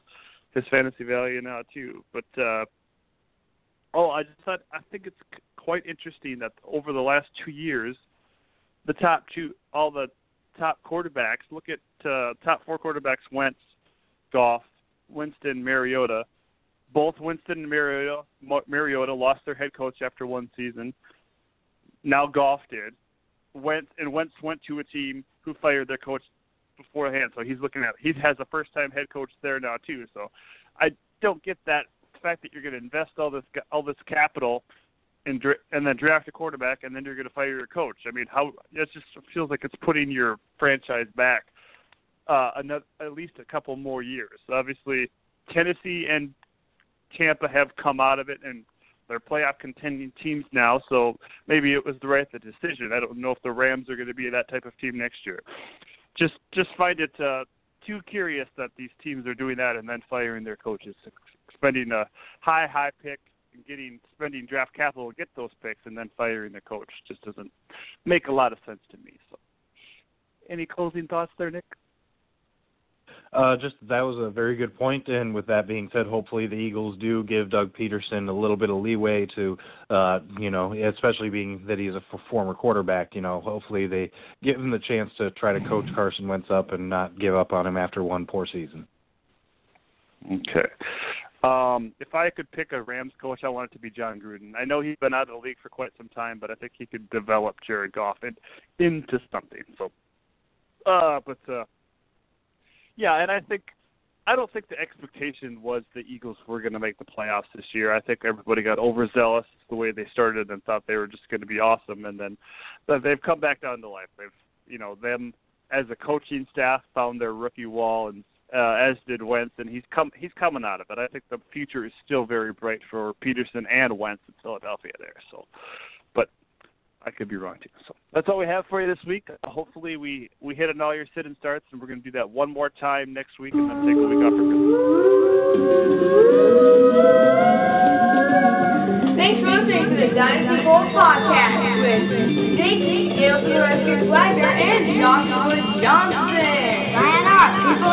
his fantasy value now too. But uh, oh, I just thought I think it's quite interesting that over the last two years, the top two, all the top quarterbacks. Look at uh, top four quarterbacks: Wentz, Goff, Winston, Mariota. Both Winston and Mariota, Mariota lost their head coach after one season. Now Goff did. Wentz and Wentz went to a team who fired their coach beforehand, so he's looking at he has a first-time head coach there now too. So I don't get that fact that you're going to invest all this all this capital and and then draft a quarterback and then you're going to fire your coach. I mean, how it just feels like it's putting your franchise back uh, another at least a couple more years. Obviously, Tennessee and Tampa have come out of it and they're playoff contending teams now, so maybe it was the right decision. I don't know if the Rams are going to be that type of team next year. Just just find it uh, too curious that these teams are doing that and then firing their coaches, spending a high high pick getting spending draft capital to get those picks and then firing the coach just doesn't make a lot of sense to me. So, any closing thoughts there, Nick? Uh, just that was a very good point, and with that being said, hopefully the Eagles do give Doug Pederson a little bit of leeway to, uh, you know, especially being that he's a former quarterback. You know, hopefully they give him the chance to try to coach Carson Wentz up and not give up on him after one poor season. Okay. Um, if I could pick a Rams coach, I want it to be Jon Gruden. I know he's been out of the league for quite some time, but I think he could develop Jared Goff in, into something. So, uh, but uh, yeah, and I think I don't think the expectation was the Eagles were going to make the playoffs this year. I think everybody got overzealous the way they started and thought they were just going to be awesome, and then they've come back down to life. They've, you know, them as a coaching staff found their rookie wall, and uh, as did Wentz, and he's come he's coming out of it. I think the future is still very bright for Pederson and Wentz in Philadelphia there. So, but I could be wrong too. So that's all we have for you this week. Uh, hopefully we we hit on all your sit and starts, and we're going to do that one more time next week, and then take a week off for Christmas. Thanks for listening to the Dynasty Bowl podcast with Nick, Gail Wagner, and Joshua Johnson. 你说